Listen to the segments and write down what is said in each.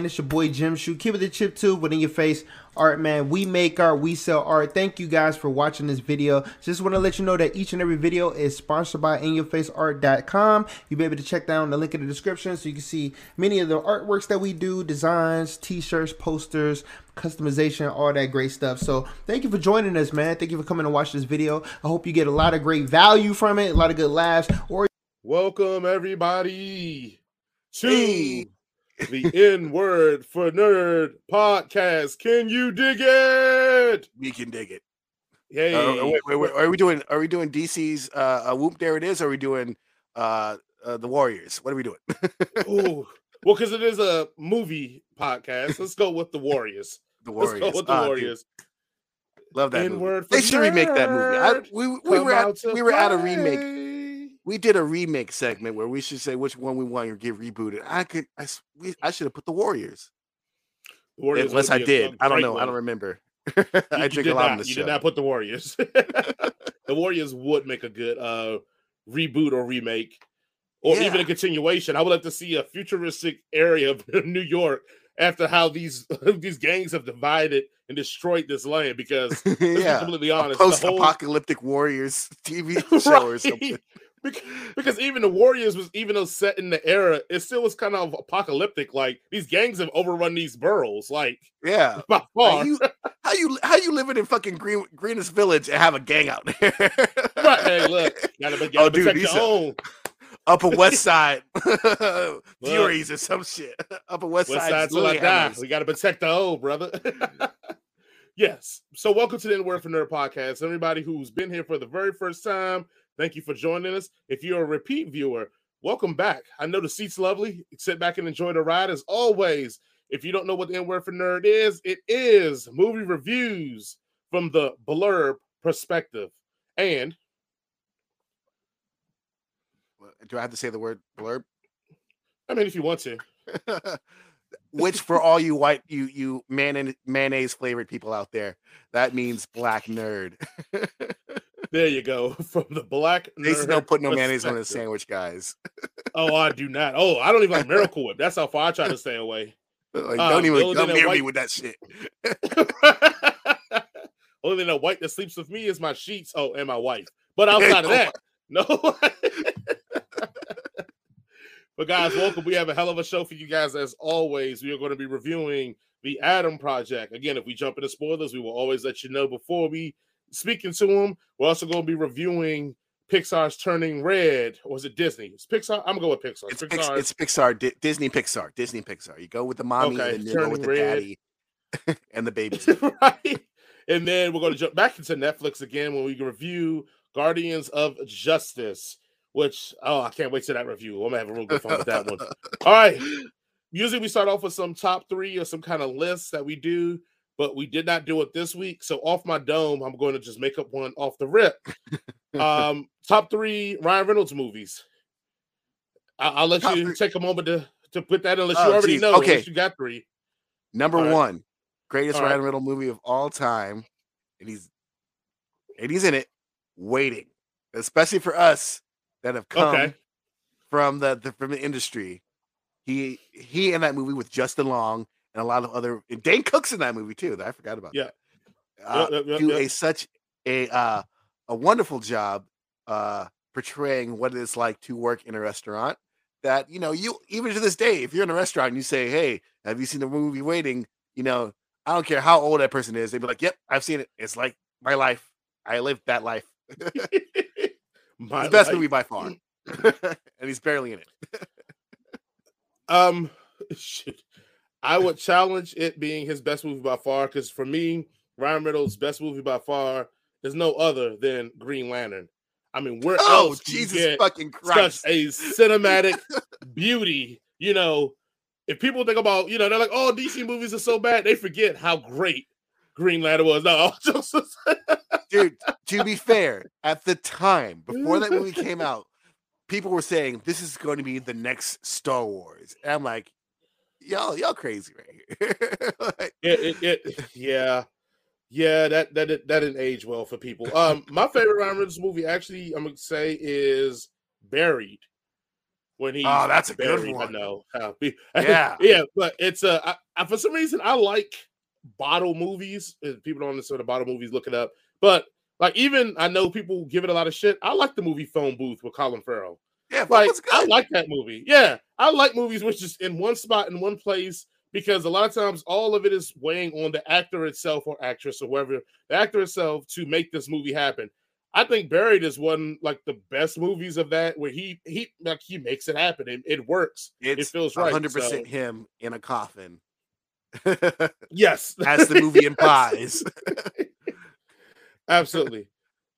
man? It's your boy Jim Shoe. Keep it the chip too, but in your face art, man. We make art, we sell art. Thank you guys for watching this video. Just want to let you know that each and every video is sponsored by inyourfaceart.com. You'll be able to check down the link in the description so you can see many of the artworks that we do, designs, t-shirts, posters, customization, all that great stuff. So thank you for joining us, man. Thank you for coming to watch this video. I hope you get a lot of great value from it, a lot of good laughs, or Welcome everybody to the N Word for Nerd podcast. Can you dig it? We can dig it. Hey, Uh, wait, wait, wait, are we doing? Are we doing DC's uh, uh, Whoop? There it is. Or are we doing uh, uh, the Warriors? What are we doing? Ooh. well, because it is a movie podcast. Let's go with the Warriors. the Warriors. Let's go with the dude, Warriors. love that. N-word for They should remake that movie. I, we we Come were at we were at a remake. We did a remake segment where we should say which one we want to get rebooted. I could. I we, I should have put the Warriors. The Warriors Unless I did. I don't know. I don't remember. You- I drink a lot not, on this You show. did not put the Warriors. the Warriors would make a good uh reboot or remake, or even a continuation. I would like to see a futuristic area of New York after how these these gangs have divided and destroyed this land. Because let's be completely honest, post-apocalyptic Warriors TV show or something. Bec- because even the Warriors was even though set in the era, it still was kind of apocalyptic. Like these gangs have overrun these boroughs, like Yeah. by Like, far. you, how you how you living in fucking Green Greenwich Village and have a gang out there? Right, hey, look, gotta, be- gotta Oh, dude, these your own. Upper West Side Furies or some shit. Upper West, West Side side till I die. We got to protect the old brother. yes. So welcome to the N Word for Nerd podcast. Everybody who's been here for the very first time, thank you for joining us. If you're a repeat viewer, welcome back. I know the seat's lovely. Sit back and enjoy the ride as always. If you don't know what the N Word for Nerd is, it is movie reviews from the blurb perspective. And Do I have to say the word blurb? I mean, if you want to, Which for all you white you you mayonnaise mayonnaise flavored people out there, that means black nerd. there you go. From the black. Nerd don't put no mayonnaise on his sandwich, guys. Oh, I do not. Oh, I don't even like Miracle Whip. That's how far I try to stay away. Like, Uh, don't the even come near me with that shit. Only thing that white that sleeps with me is my sheets. Oh, and my wife. But outside of that, no. but guys, welcome. We have a hell of a show for you guys. As always, we are going to be reviewing the Adam Project. Again, if we jump into spoilers, we will always let you know before we speaking to him. We're also going to be reviewing Pixar's Turning Red. Or was it Disney? It's Pixar. I'm going to go with Pixar. It's, Pix- Pixar's it's Pixar, Di- Disney Pixar, Disney Pixar. You go with the mommy Okay, and you go with the Red. daddy and the babies. right? And then we're going to jump back into Netflix again when we review Guardians of Justice, which oh, I can't wait to that review. I'm gonna have a real good fun with that one. All right. Usually we start off with some top three or some kind of list that we do, but we did not do it this week. So off my dome, I'm going to just make up one off the rip. Um, top three Ryan Reynolds movies. I- I'll let Top you three- take a moment to to put that unless you Oh, already geez. know. Okay. You got three. Number All right. one, greatest All right. Ryan Reynolds movie of all time, and he's and he's in it, waiting, especially for us that have come Okay. from the, the from the industry. He he in that movie with Justin Long and a lot of other and Dane Cook's in that movie too. That I forgot about. Yeah. uh, Yep, yep, do yep. a such a uh, a wonderful job uh, portraying what it's like to work in a restaurant. That you know, you even to this day, if you're in a restaurant and you say, "Hey, have you seen the movie Waiting?" You know, I don't care how old that person is, they'd be like, "Yep, I've seen it. It's like my life. I lived that life." My the best life. movie by far, and he's barely in it. Um, shoot. I would challenge it being his best movie by far because for me, Ryan Reynolds' best movie by far is no other than Green Lantern. I mean, where Oh, else Jesus fucking such Christ! a cinematic beauty? You know, if people think about, you know, they're like, "Oh, DC movies are so bad," they forget how great Green Lantern was. No, just Dude, to be fair, at the time before that movie came out, people were saying this is going to be the next Star Wars. And I'm like, y'all, y'all crazy right here. Like, it, it, it yeah yeah that that that didn't age well for people um my favorite ryan reynolds movie actually i'm gonna say is buried when he. Oh, that's a good buried, I one. know. Uh, Yeah. yeah, but it's uh, I, I, for some reason I like bottle movies. If People don't understand the bottle movies. Look it up. But like even I know people give it a lot of shit. I like the movie Phone Booth with Colin Farrell. Yeah, Like I like that movie. Yeah, I like movies which is in one spot in one place because a lot of times all of it is weighing on the actor itself or actress or whoever the actor itself to make this movie happen. I think Buried is one like the best movies of that where he he like he makes it happen. It, it works. it's it feels right. 100% so- him in a coffin, Yes, as the movie implies. Absolutely.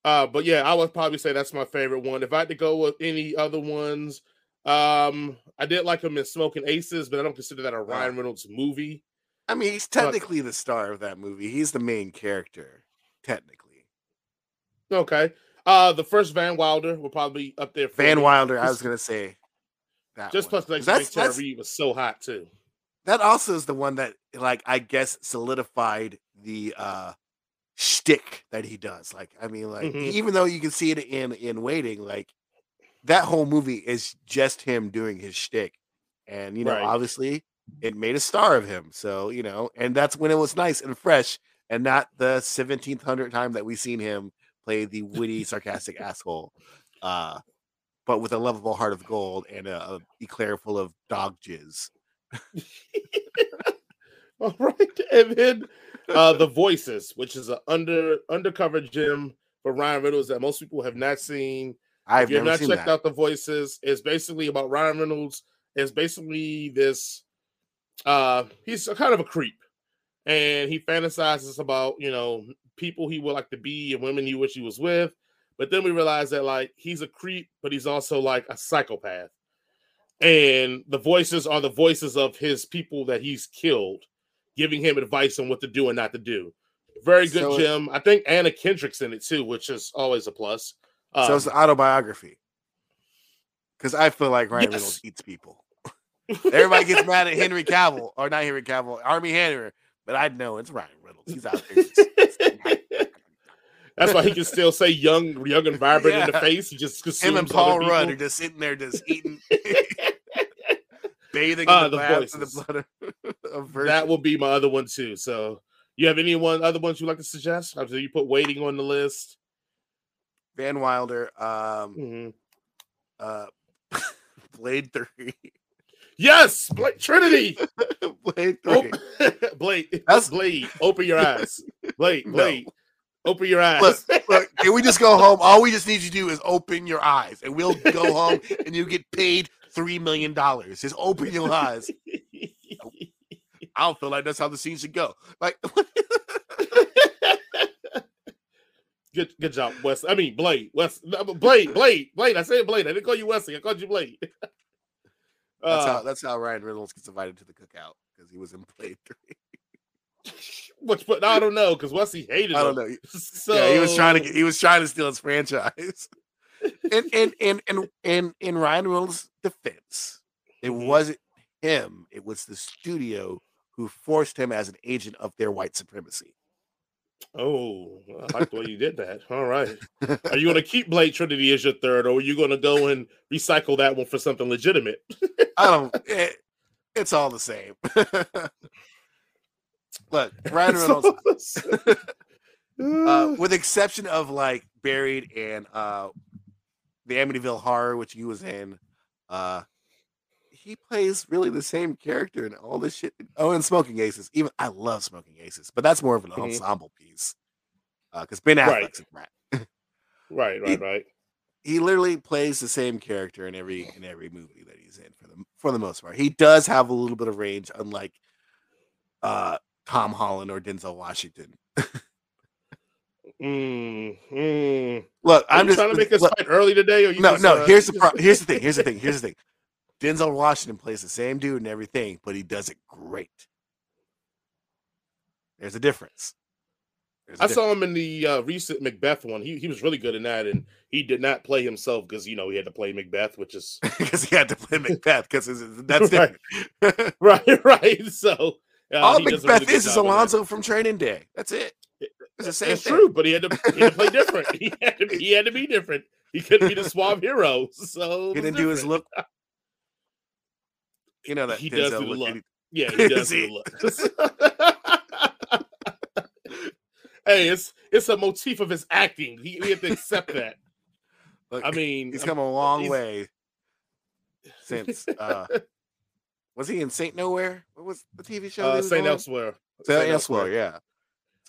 Uh, but yeah, I would probably say that's my favorite one. If I had to go with any other ones, um, I did like him in Smoking Aces, but I don't consider that a Ryan Reynolds movie. I mean, he's technically the star of that movie. He's the main character, technically. Okay. Uh, the first Van Wilder will probably be up there. For Van me. Wilder, I was gonna say that. Just one. plus like that's, Tara that's Reid was so hot too. that also is the one that, like, I guess solidified the uh shtick that he does. Like, I mean, like, Mhm. even though you can see it in in Waiting, like that whole movie is just him doing his shtick, and you know, Right. obviously, it made a star of him. So you know, and that's when it was nice and fresh, and not the seventeenth hundred time that we've seen him play the witty, sarcastic asshole. Uh, but with a lovable heart of gold and a, a eclair full of dog jizz. All right, and then uh, the Voices, which is an under undercover gem for Ryan Reynolds that most people have not seen. I've if you've never not checked that. out the voices, it's basically about Ryan Reynolds. It's basically this uh he's a kind of a creep. And he fantasizes about, you know, people he would like to be and women he wish he was with. But then we realize that like he's a creep, but he's also like a psychopath. And the voices are the voices of his people that he's killed, giving him advice on what to do and not to do. Very good, So Jim. I think Anna Kendrick's in it too, which is always a plus. so it's Um, an autobiography. Because I feel like Ryan Yes. Reynolds eats people. Everybody gets mad at Henry Cavill, or not Henry Cavill, Armie Hammer, but I know it's Ryan Reynolds. He's out there. That's why he can still say young, young and vibrant in the face. He just Him and Paul Rudd are just sitting there, just eating, bathing in the, the baths the blood of, of. That will be my other one too. So, you have any one other ones you'd like to suggest? After you put waiting on the list. Van Wilder, um, Mhm. uh, Blade Three, Yes, Blade, Trinity. Blade Oh, Three. Blade. That's- Blade. Open your eyes. Blade. No. Blade. Open your eyes. Look, look, can we just go home? All we just need you to do is open your eyes, and we'll go home, and you get paid three million dollars. Just open your eyes. I don't feel like that's how the scene should go. Like, good, good job, Wes. I mean, Blade. Wes. Blade. Blade. Blade. I said Blade. I didn't call you Wesley. I called you Blade. that's Uh, how that's how Ryan Reynolds gets invited to the cookout because he was in Blade Three. Which, but I don't know because Wesley hated. I don't him. know. So yeah, he was trying to get, he was trying to steal his franchise. And and and and and in Ryan Reynolds' defense, it Mhm. wasn't him; it was the studio who forced him as an agent of their white supremacy. Oh, I like the way you did that. All right. Are you going to keep Blade Trinity as your third, or are you going to go and recycle that one for something legitimate? I don't. It, it's all the same. Look, Ryan Reynolds, uh, with exception of like Buried and uh, the Amityville Horror, which he was in, uh, he plays really the same character in all this shit. Oh, and Smoking Aces. Even I love Smoking Aces, but that's more of an Mhm. ensemble piece. Because Ben Right. Affleck's in that. right, right, right. He literally plays the same character in every in every movie that he's in for the for the most part. He does have a little bit of range, unlike uh, Tom Holland or Denzel Washington. Mm, mm. Look, Are I'm just trying to make us look, fight early today? Or you no, just, no. uh, Here's the you pro- here's the thing. Here's the thing. Here's the thing. Denzel Washington plays the same dude and everything, but he does it great. There's a difference. There's a I saw him in the uh, recent Macbeth one. He he was really good in that, and he did not play himself because you know he had to play Macbeth, which is because he had to play Macbeth because that's Right. different. right, right. So uh, All he does a Macbeth really is is. Alonzo from Training Day. That's it. It's the same That's thing. true, but he had to he had to play different. He had to be, he had to be different. He couldn't be the suave hero. So He didn't do his look. You know that he Denzel does do the look look. he- Yeah, he does See? do the look. hey, it's it's a motif of his acting. He, we have to accept that. look, I mean, he's come a long way since uh was he in Saint Nowhere? What was the TV show? uh, he was Saint on? Elsewhere. Saint Elsewhere, yeah.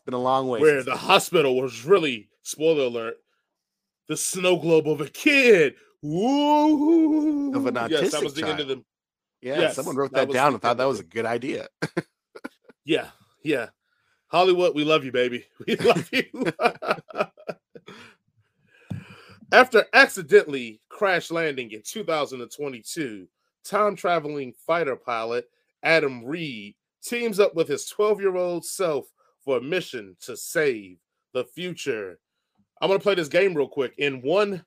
Been a long way. where the hospital was really spoiler alert the snow globe of a kid Woo! Of an yes that autistic was the end of the yeah, yes, someone wrote that that, down and thought that was a good idea. yeah yeah hollywood we love you baby we love you after accidentally crash landing in 2022 time traveling fighter pilot adam reed teams up with his 12 year old self for a mission to save the future i'm going to play this game real quick in one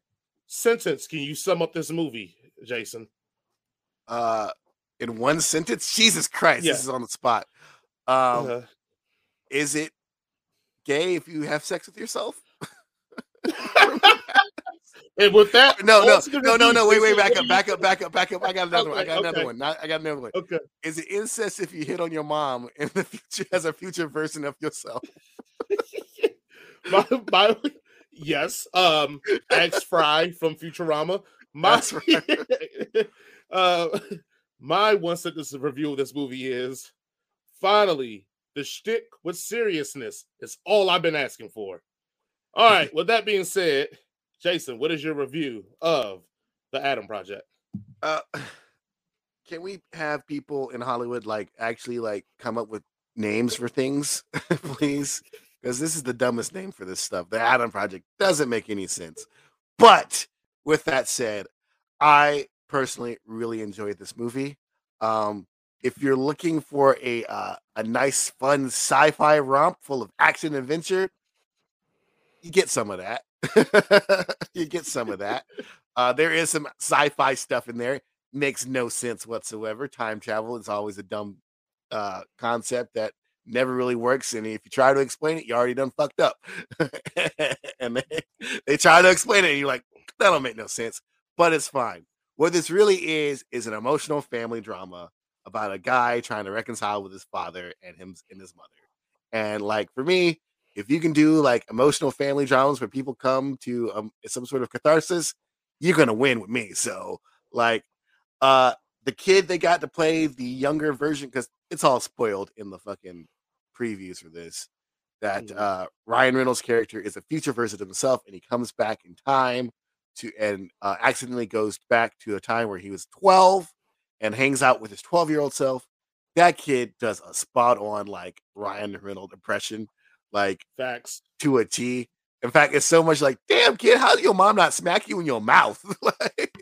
sentence can you sum up this movie jason uh in one sentence, Jesus Christ, Yeah. this is on the spot. Um, Uh, is it gay if you have sex with yourself? and with that No, no, no, no, no. Wait, wait, back up, back up, back up, back up. I got another one. I Okay, got another okay. one. Not, I got another one. okay Is it incest if you hit on your mom in the future as a future version of yourself? my, my yes um Axe Fry from Futurama my right. uh my one sentence review of this movie is finally the shtick with seriousness is all I've been asking for all right with that being said Jason what is your review of the Adam Project Uh, can we have people in Hollywood like actually like come up with names for things, please? Because this is the dumbest name for this stuff. The Adam Project doesn't make any sense. But with that said, I personally really enjoyed this movie. Um, if you're looking for a uh, a nice, fun sci-fi romp full of action adventure, you get some of that. you get some of that. Uh, there is some sci-fi stuff in there. Makes no sense whatsoever. Time travel is always a dumb uh, concept that never really works. And if you try to explain it, you already done fucked up. and they, they try to explain it, and you're like, that don't make no sense. But it's fine. What this really is is an emotional family drama about a guy trying to reconcile with his father and him and his mother. And like for me, if you can do like emotional family dramas where people come to um, some sort of catharsis, you're gonna win with me. So like uh the kid they got to play the younger version because it's all spoiled in the fucking previews for this. That Mhm. uh Ryan Reynolds' character is a future version of himself, and he comes back in time to and uh, accidentally goes back to a time where he was 12 and hangs out with his 12 year old self. That kid does a spot on like Ryan Reynolds impression, like facts to a T. In fact, it's so much like, damn kid, how did your mom not smack you in your mouth? like,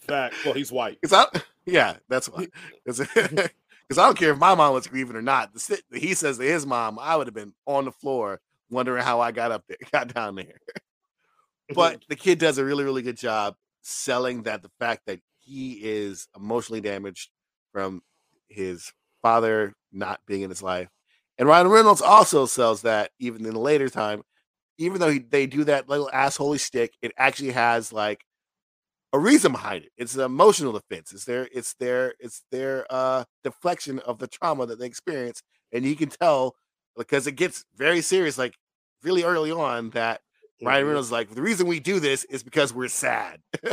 fact well he's white I, yeah, that's why. Because I don't care if my mom was grieving or not. The, he says to his mom, I would have been on the floor wondering how I got up there, got down there. But the kid does a really, really good job selling that the fact that he is emotionally damaged from his father not being in his life. And Ryan Reynolds also sells that even in a later time, even though he, they do that little assholey stick, it actually has like a reason behind it. It's an emotional defense. It's their it's their it's their uh deflection of the trauma that they experience. And you can tell because it gets very serious, like really early on, that Ryan Mhm. Reynolds is like the reason we do this is because we're sad.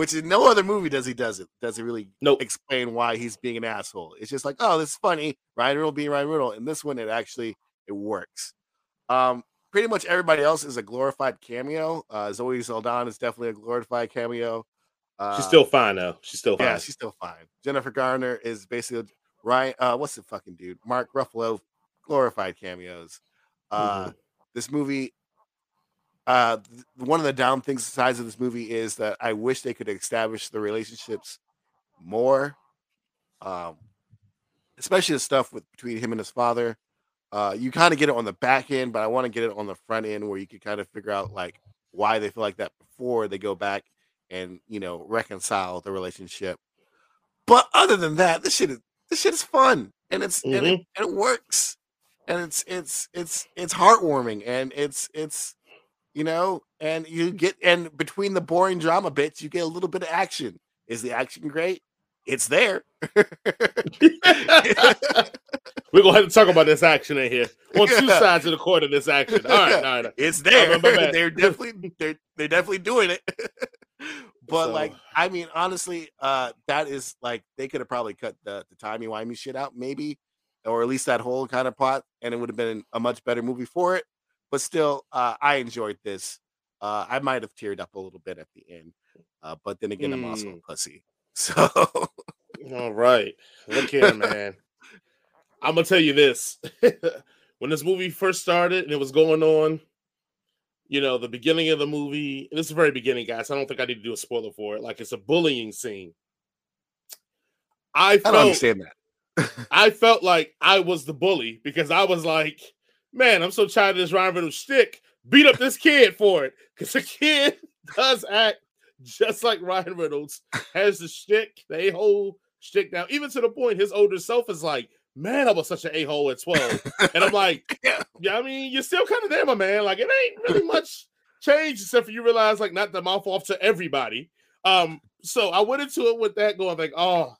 Which in no other movie does he does it does he really Nope. explain why he's being an asshole. It's just like, oh, this is funny. Ryan Reynolds being Ryan Reynolds. And this one, it actually it works. Um, pretty much everybody else is a glorified cameo. Uh, Zoe Saldana is definitely a glorified cameo. Uh, she's still fine though she's still fine yeah, she's still fine. Jennifer Garner is basically Ryan. Uh, what's the fucking dude? Mark Ruffalo, glorified cameos. Uh, Mhm. This movie. Uh, one of the down things sides of this movie is that I wish they could establish the relationships more, um, especially the stuff with between him and his father. Uh, you kind of get it on the back end, but I want to get it on the front end where you can kind of figure out like why they feel like that before they go back and you know reconcile the relationship. But other than that, this shit is this shit is fun and it's and, it, and it works and it's it's it's it's heartwarming and it's it's you know and you get and between the boring drama bits you get a little bit of action. Is the action great? it's there. We're gonna have to talk about this action in here on two sides of the court of this action. All right, all right. It's there. they're definitely they're they're definitely doing it. but so. like, I mean, honestly, uh, that is like they could have probably cut the the timey wimey shit out, maybe, or at least that whole kind of plot, and it would have been a much better movie for it. But still, uh, I enjoyed this. Uh, I might have teared up a little bit at the end, uh, but then again, mm. I'm also a hmm. pussy. So, all right, look here, man. I'm gonna tell you this: when this movie first started and it was going on, you know, the beginning of the movie, and this is the very beginning, guys. I don't think I need to do a spoiler for it. Like it's a bullying scene. I, felt, I don't understand that. I felt like I was the bully because I was like, man, I'm so tired of this Ryan Reynolds stick. Beat up this kid for it because the kid does act just like Ryan Reynolds has the stick, the a hole stick down, even to the point his older self is like, man, I was such an a hole at 12. and I'm like, yeah, I mean, you're still kind of there, my man. Like, it ain't really much change except for you realize, like, not the mouth off to everybody. Um, so I went into it with that going, like, oh,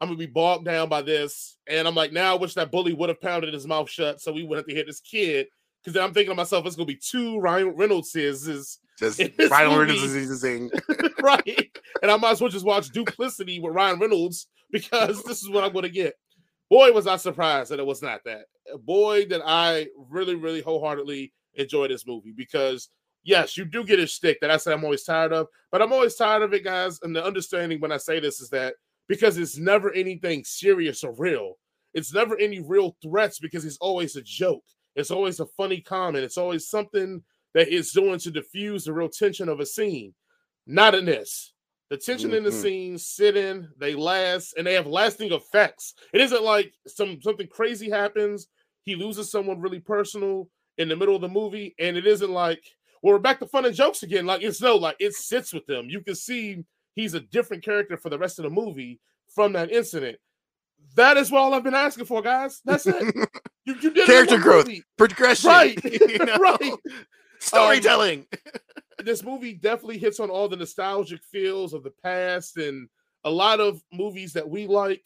I'm gonna be bogged down by this. And I'm like, now I wish that bully would have pounded his mouth shut so we wouldn't have to hit this kid. Because then I'm thinking to myself, it's gonna be two Ryan Reynolds is just Ryan Reynolds is thing. right. And I might as well just watch Duplicity with Ryan Reynolds because this is what I'm gonna get boy, was I surprised that it was not that. Boy, that I really, really wholeheartedly enjoy this movie because yes, you do get a stick that I say I'm always tired of, but I'm always tired of it, guys. And the understanding when I say this is that because it's never anything serious or real. It's never any real threats because it's always a joke. It's always a funny comment. It's always something that is doing to diffuse the real tension of a scene. Not in this. The tension mm-hmm. in the mm-hmm. scene sit in, they last, and they have lasting effects. It isn't like some something crazy happens, he loses someone really personal in the middle of the movie, and it isn't like well, we're back to fun and jokes again. Like it's no, like it sits with them. You can see he's a different character for the rest of the movie from that incident. That is all I've been asking for, guys. That's it. You, you did character growth, movie. progression, right? you know? right. Storytelling. Um, this movie definitely hits on all the nostalgic feels of the past and a lot of movies that we like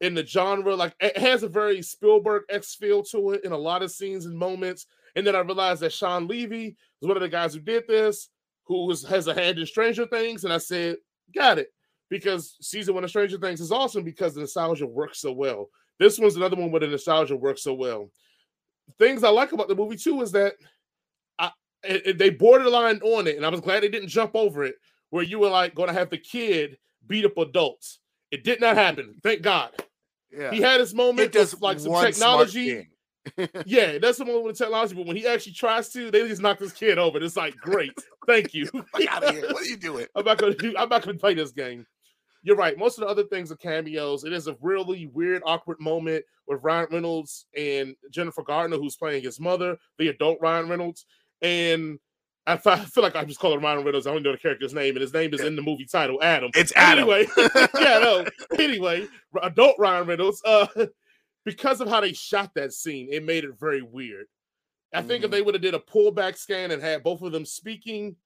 in the genre. Like it has a very Spielbergesque feel to it in a lot of scenes and moments. And then I realized that Shawn Levy was one of the guys who did this, who was, has a hand in Stranger Things. And I said, got it. Because season one of Stranger Things is awesome because the nostalgia works so well. This one's another one where the nostalgia works so well. Things I like about the movie too is that they borderline on it, and I was glad they didn't jump over it. Where you were like going to have the kid beat up adults. It did not happen. Thank God. Yeah. He had his moment. It like some technology. Yeah, that's some moment with technology, but when he actually tries to, they just knock this kid over. It's like, great, thank you. out of here. What are you doing? I'm not gonna do. I'm not gonna play this game. You're right. Most of the other things are cameos. It is a really weird, awkward moment with Ryan Reynolds and Jennifer Gardner, who's playing his mother, the adult Ryan Reynolds and I feel like I just call him Ryan Reynolds. I don't know the character's name, and his name is in the movie title, Adam. It's Adam. Anyway, yeah, no. Anyway, adult Ryan Reynolds. Uh, because of how they shot that scene, it made it very weird. I think mm-hmm. if they would have did a pullback scan and had both of them speaking,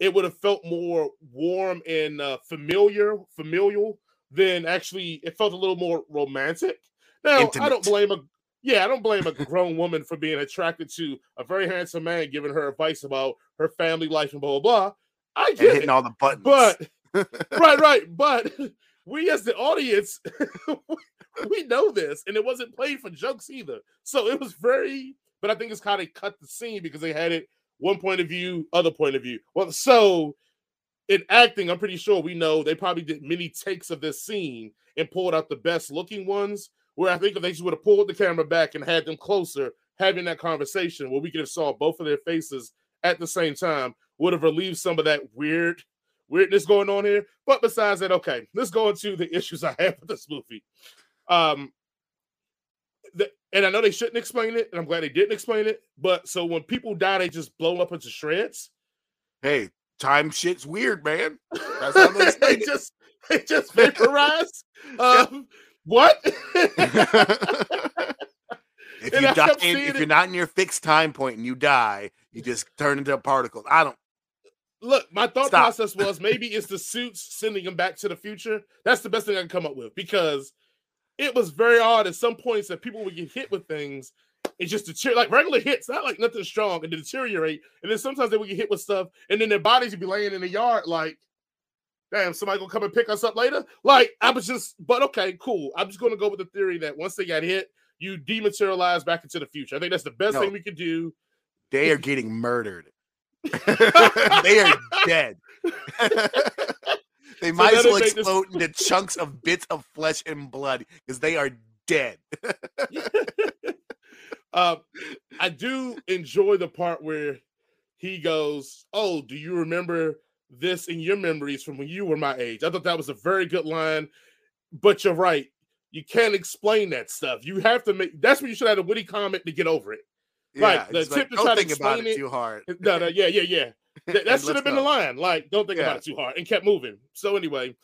it would have felt more warm and uh, familiar, familial than actually. It felt a little more romantic. Now, Intimate. I don't blame a yeah, I don't blame a grown woman for being attracted to a very handsome man giving her advice about her family life and blah blah blah. I get and hitting it. all the buttons, but right, right. But we as the audience, we know this, and it wasn't played for jokes either. So it was very. But I think it's kind of cut the scene because they had it one point of view, other point of view. Well, so in acting, I'm pretty sure we know they probably did many takes of this scene and pulled out the best looking ones where I think if they just would have pulled the camera back and had them closer, having that conversation where we could have saw both of their faces at the same time, would have relieved some of that weird weirdness going on here. But besides that, okay, let's go into the issues I have with this movie. Um, the, and I know they shouldn't explain it, and I'm glad they didn't explain it. But so when people die, they just blow up into shreds. Hey, time shit's weird, man. That's how they, they just they just vaporize. Um, what? if you die, in, if you're not in your fixed time point and you die, you just turn into a particle. I don't. Look, my thought Stop. process was maybe it's the suits sending him back to the future. That's the best thing I can come up with because it was very odd at some points that people would get hit with things. It's just deteriorate like regular hits, not like nothing strong, and deteriorate. And then sometimes they would get hit with stuff, and then their bodies would be laying in the yard like, damn, somebody gonna come and pick us up later. Like I was just, but okay, cool. I'm just gonna go with the theory that once they got hit, you dematerialize back into the future. I think that's the best No. thing we could do. They are getting murdered. they are dead. they might as well make this- explode into chunks of bits of flesh and blood because they are dead. uh, I do enjoy the part where he goes, "Oh, do you remember this in your memories from when you were my age?" I thought that was a very good line. But you're right; you can't explain that stuff. You have to make. That's when you should have a witty comment to get over it. Like, the it's tip to don't try to think about explain it it- too hard. No, no, yeah, yeah, yeah. That, that should have been go. the line. Like, don't think Yeah. about it too hard, and kept moving. So anyway,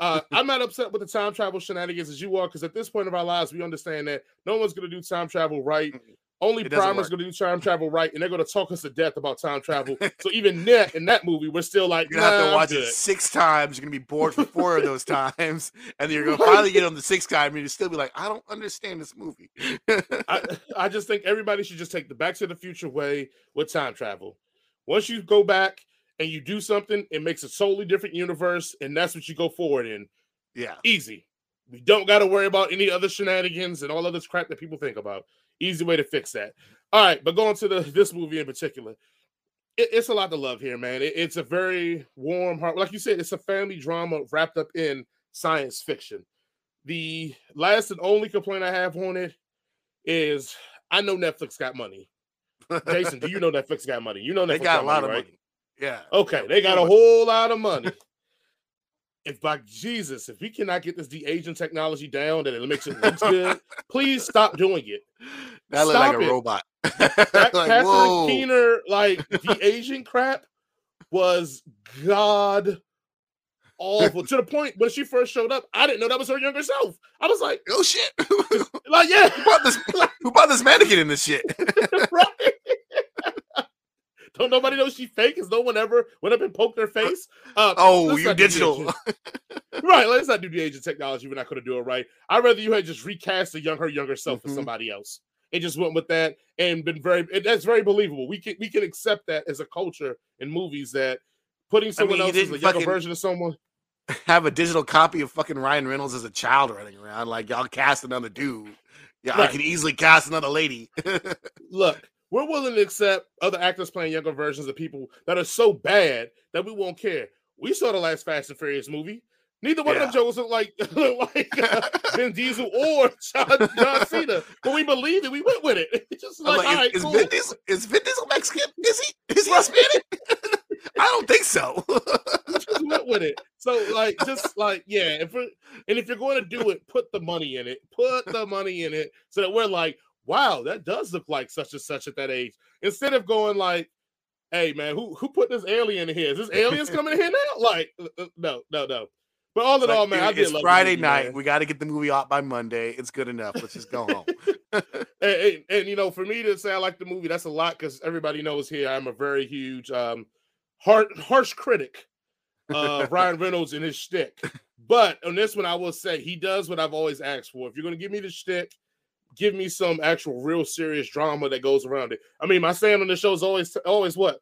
uh, I'm not upset with the time travel shenanigans as you are, because at this point of our lives, we understand that no one's going to do time travel right. Only Primer. going to do time travel right, and they're going to talk us to death about time travel. so even that in that movie, we're still like, You're gonna have to watch it six times. You're gonna be bored for four of those times, and then you're gonna finally get on the sixth time, and you still be like, I don't understand this movie. I, I just think everybody should just take the Back to the Future way with time travel. Once you go back and you do something, it makes a totally different universe, and that's what you go forward in. yeah, Easy. We don't got to worry about any other shenanigans and all of this crap that people think about. Easy way to fix that. All right, but going to the this movie in particular, it- it's a lot to love here, man. It- it's a very warm heart. Like you said, it's a family drama wrapped up in science fiction. The last and only complaint I have on it is I know Netflix got money. Jason, do you know Netflix got money? You know Netflix they got a lot of right? money. Yeah. Okay, they got a whole lot of money. if by Jesus, if we cannot get this de-aging technology down that it makes it look good, please stop doing it. That looked like Stop a robot. That like, Catherine whoa. Keener, like de-aging crap, was god awful. to the point when she first showed up, I didn't know that was her younger self. I was like, Oh shit! like, yeah, who bought this? Who bought this mannequin in this shit? right. Don't nobody know she fake? Has no one ever went up and poked her face? Uh, Oh, you digital. right, let's not do de-aging technology. We're not going to do it right. I'd rather you had just recast the young her younger self for Mhm. somebody else and just went with that and been very. and That's very believable. We can we can accept that as a culture in movies that putting someone mean, you else as a younger version of someone. Have a digital copy of fucking Ryan Reynolds as a child running around. Like y'all cast another dude. Yeah, I can easily cast another lady. Look, we're willing to accept other actors playing younger versions of people that are so bad that we won't care. We saw the last Fast and Furious movie. Neither one Yeah. of them jokers look like like uh, Vin Diesel or John, John Cena, but we believed it. We went with it. It's just like, like, all right, is, cool. Vin Diesel, is Vin Diesel Mexican? Is he? Is he Hispanic? I don't think so. just went with it. So like, just like, yeah. If we're, and if you're going to do it, put the money in it. Put the money in it, so that we're like, wow, that does look like such and such at that age. Instead of going like, hey man, who who put this alien in here? Is this aliens coming in here now? Like, uh, uh, no, no, no. But all in all, man, it- I did it's Friday movie, night. man. We got to get the movie out by Monday. It's good enough. Let's just go home. and, and, and, you know, for me to say I like the movie, that's a lot because everybody knows here I'm a very huge um hard, harsh critic of Ryan Reynolds and his shtick. But on this one, I will say he does what I've always asked for. If you're gonna give me the shtick, give me some actual real serious drama that goes around it. I mean, my saying on the show is always always what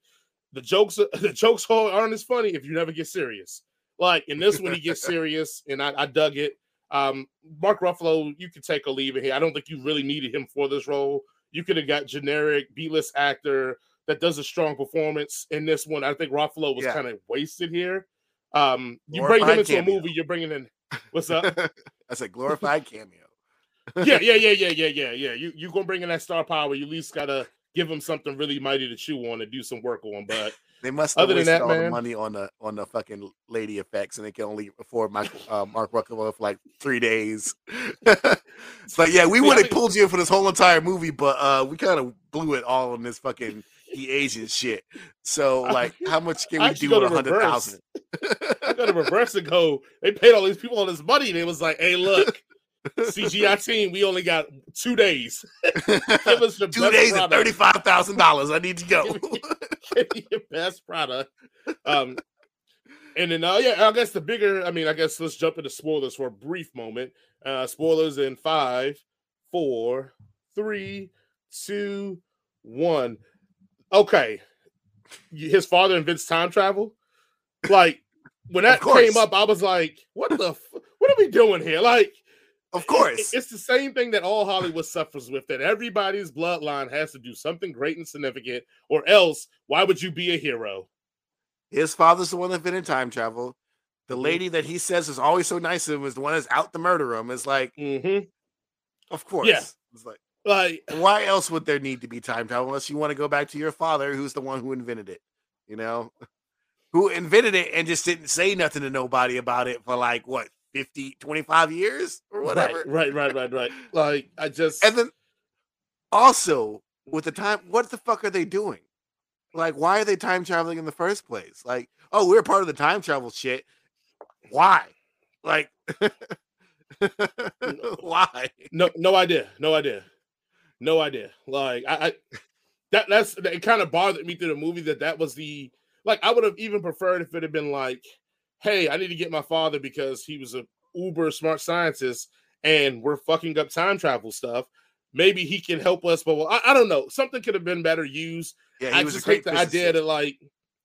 the jokes the jokes aren't as funny if you never get serious. Like in this one, he gets serious, and I, I dug it. Um, Mark Ruffalo, you could take a leave here. I don't think you really needed him for this role. You could have got generic B-list actor that does a strong performance in this one. I think Ruffalo was Yeah. kind of wasted here. Um, you bring him into a movie, you're bringing in what's up? That's a glorified cameo. Yeah, yeah, yeah, yeah, yeah, yeah, yeah. You you gonna bring in that star power? You at least gotta give him something really mighty to chew on and do some work on. But They must have Other than that, all man- the money on the on the fucking lady effects, and they can only afford Michael, uh, Mark Ruffalo for like three days. but yeah, we would have pulled you in for this whole entire movie, but uh, we kind of blew it all on this fucking de-aging shit. So like, how much can we do with a hundred thousand? I got to reverse and go. They paid all these people all this money, and it was like, "Hey, look, CGI team, we only got two days. Give us the Two days and product. thirty-five thousand dollars. I need to go. Give me- Give me your best product. Um, and then, uh, yeah, I guess the bigger, I mean, I guess let's jump into spoilers for a brief moment. Uh, spoilers in five, four, three, two, one. Okay. His father invents time travel. Like, when that came up, I was like, what the, f- what are we doing here? Like, of course. it's the same thing that all Hollywood suffers with that everybody's bloodline has to do something great and significant, or else why would you be a hero? His father's the one that invented time travel. The Mhm. lady that he says is always so nice to him is the one that's out to murder him. It's like, Mm-hmm. of course. Yeah. It's like, Like, why else would there need to be time travel unless you want to go back to your father, who's the one who invented it? You know, who invented it and just didn't say nothing to nobody about it for like what 50, 25 years or whatever. Right, right, right, right, right. Like, I just And then also with the time, what the fuck are they doing? Like, why are they time traveling in the first place? Like, oh, we're part of the time travel shit. Why? Like, why? no, no idea, no idea, no idea. Like, I, I that that's it. Kind of bothered me through the movie that that was the like. I would have even preferred if it had been like, hey, I need to get my father because he was a uber smart scientist and we're fucking up time travel stuff. Maybe he can help us, but well, I, I don't know. Something could have been better used. Yeah, I just hate the idea that like,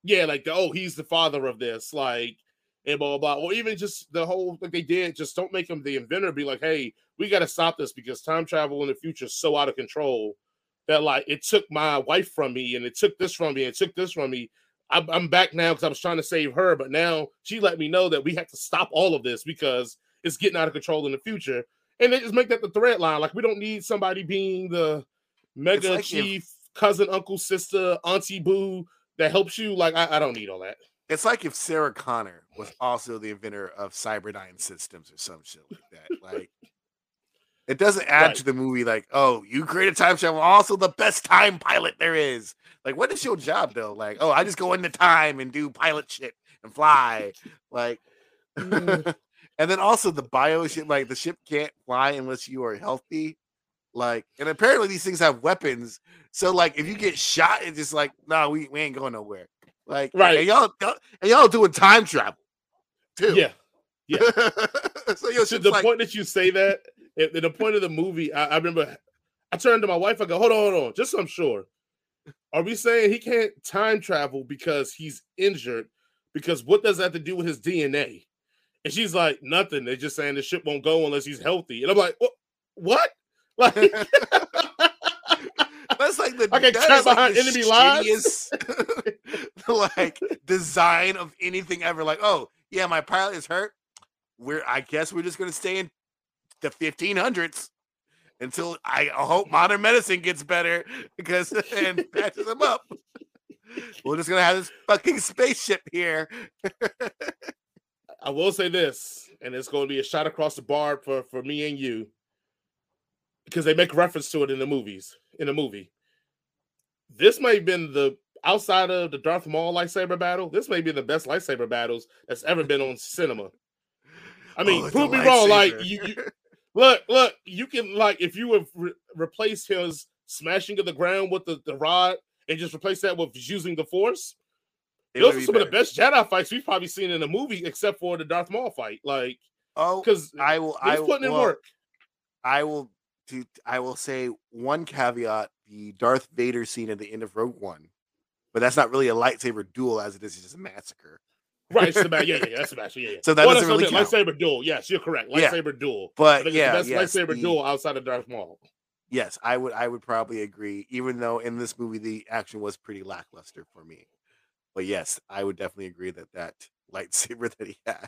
yeah, like the, oh, he's the father of this, like, and blah blah blah, or even just the whole like they did. Just don't make him the inventor. Be like, hey, we got to stop this because time travel in the future is so out of control that like it took my wife from me, and it took this from me, and it took this from me. I'm, I'm back now because I was trying to save her, but now she let me know that we have to stop all of this because it's getting out of control in the future. And they just make that the thread line. Like we don't need somebody being the mega like if- chief, cousin, uncle, sister, auntie, boo that helps you. Like I, I don't need all that. It's like if Sarah Connor was also the inventor of Cyberdyne systems or some shit like that. Like, it doesn't add Right. to the movie. Like, oh, you create a time travel, also the best time pilot there is. Like, what is your job though? Like, oh, I just go into time and do pilot shit and fly. Like, Mm. and then also the bio shit. Like, the ship can't fly unless you are healthy. Like, and apparently these things have weapons. So, like, if you get shot, it's just like, no, we, we ain't going nowhere. Like, Right. And y'all, y'all and y'all doing time travel too. Yeah. so your To ship's the like, point that you say that, at the point of the movie, I, I remember I turned to my wife. I go, "Hold on, hold on, just so I'm sure. Are we saying he can't time travel because he's injured? Because what does that have to do with his DNA?" And she's like, "Nothing. They're just saying the ship won't go unless he's healthy." And I'm like, "What? Like, that's like the I trapped is like behind enemy lines. like design of anything ever. Like, oh yeah, my pilot is hurt. We're I guess we're just gonna stay in the 1500s until I hope modern medicine gets better because and patches them up. We're just gonna have this fucking spaceship here. I will say this, and it's going to be a shot across the bar for for me and you, because they make reference to it in the movies. In the movie, this may have been the outside of the Darth Maul lightsaber battle. This may be the best lightsaber battles that's ever been on cinema. I oh, mean, Oh, prove me wrong. Like you, you look, look, you can like if you would re- replace his smashing of the ground with the, the rod and just replace that with using the force. It Those are some of the best Jedi fights we've probably seen in a movie, except for the Darth Maul fight. Like, Oh, because I will. I will, putting in work. I will do I will say one caveat: the Darth Vader scene at the end of Rogue One, but that's not really a lightsaber duel as it is just a massacre. Right, ma- yeah, yeah, yeah, that's the match. Yeah, yeah. So that Well, doesn't really what lightsaber duel. Yes, you're correct. Yeah. Lightsaber duel. But yeah, best yes, lightsaber the- duel outside of Darth Maul. Yes, I would. I would probably agree. Even though in this movie the action was pretty lackluster for me, but yes, I would definitely agree that that lightsaber that he had.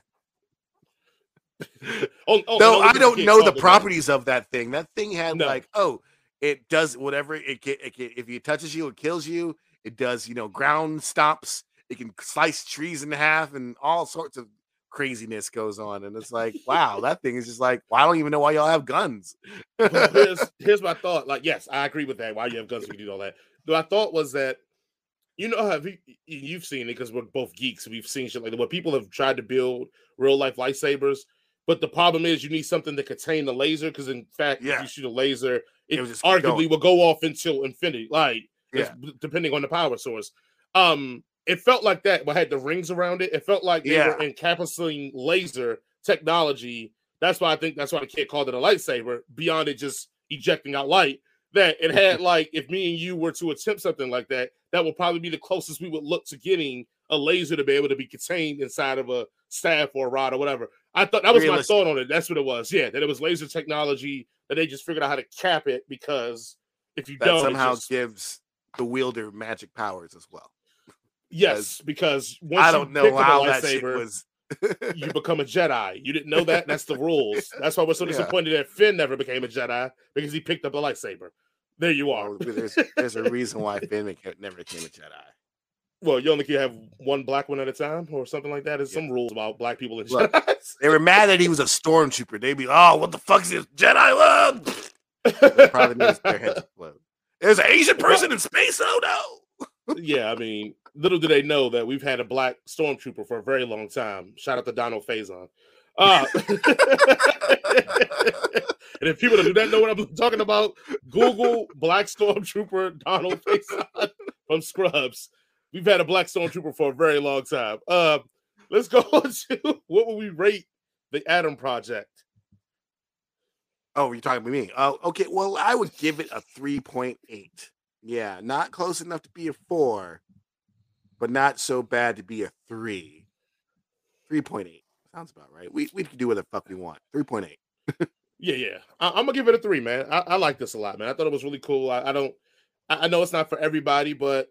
Oh, oh, Though no, I don't know the properties of that thing. That thing had No. like, oh, it does whatever it can, it. If it touches you, it kills you. It does, you know, ground stops. It can slice trees in half, and all sorts of craziness goes on. And it's like, wow, that thing is just like, well, I don't even know why y'all have guns. Here's here's my thought. Like, yes, I agree with that. Why you have guns, you can do all that. My thought was that, you know, have you, you've seen it because we're both geeks. We've seen shit like that where people have tried to build real life lightsabers, But the problem is you need something to contain the laser because in fact, Yeah. if you shoot a laser, it, It arguably going. will go off until infinity, like Yeah. depending on the power source. Um, it felt like that, but had the rings around it. It felt like they were encapsulating laser technology. That's why I think that's why the kid called it a lightsaber. Beyond it just ejecting out light, that it had like if me and you were to attempt something like that, that would probably be the closest we would look to getting a laser to be able to be contained inside of a staff or a rod or whatever. I thought that was my thought on it. That's what it was. Yeah, that it was laser technology that they just figured out how to cap it because if you That don't, somehow just- gives the wielder magic powers as well. Yes, because once I you don't know pick how that shit was. you become a Jedi. You didn't know that? That's the rules. That's why we're so Yeah. disappointed that Finn never became a Jedi because he picked up a lightsaber. There you are. Well, there's, there's a reason why Finn never became a Jedi. Well, you only can have one black one at a time or something like that. There's Yeah. some rules about black people and Look, Jedi's. They were mad that he was a stormtrooper. They'd be, oh, what the fuck is this Jedi? Love? The problem is their heads explode. There's an Asian person in space. Oh no! yeah, I mean, little do they know that we've had a black stormtrooper for a very long time. Shout out to Donald Faison. Uh, and if people do not know what I'm talking about, Google Black Stormtrooper Donald Faison from Scrubs. We've had a black stormtrooper for a very long time. Uh, let's go on to what would we rate the Adam Project? Oh, you're talking to me. Oh, okay. Well, I would give it a 3.8. Yeah, not close enough to be a four, but not so bad to be a three. 3.8. Sounds about right. We, we can do whatever the fuck we want. 3.8. Yeah, yeah. I, am gonna give it a three, man. I, I like this a lot, man. I thought it was really cool. I, I don't. I, I know it's not for everybody, but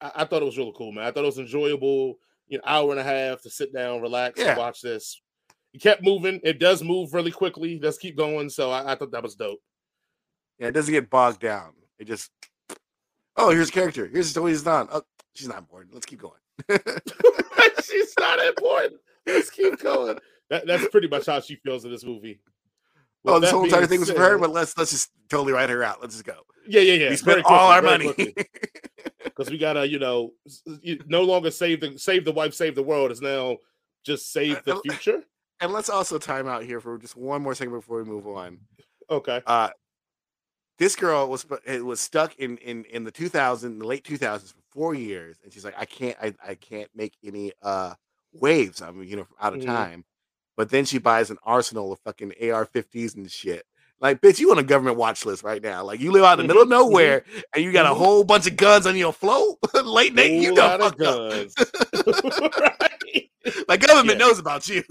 I, I thought it was really cool, man. I thought it was enjoyable. You know, hour and a half to sit down, relax, Yeah. and watch this. It kept moving. It does move really quickly. Let's keep going. So I, I thought that was dope. Yeah, it doesn't get bogged down. It just, oh, here's a character. Here's story he's done. Oh, she's not important. Let's keep going. She's not important. Let's keep going. That, that's pretty much how she feels in this movie. oh, this whole entire thing was for her, but let's let's just totally write her out. Let's just go. yeah, yeah, yeah. we spent all our money. because we gotta, you know, no longer save the save the wife, save the world. It's now just save the Uh, future. and let's also time out here for just one more second before we move on. Okay. Uh, this girl was it was stuck in in in the 2000 the late 2000s for four years, and she's like, I can't I, I can't make any uh waves. I'm you know out of Mhm. time. But then she buys an arsenal of fucking AR-50s and shit. Like, bitch, you on a government watch list right now. Like, you live out in the middle of Mhm, mhm. nowhere, and you got a Mhm. whole bunch of guns on your float. Late night, you done lot of up. guns. right. Like, government Yeah. knows about you.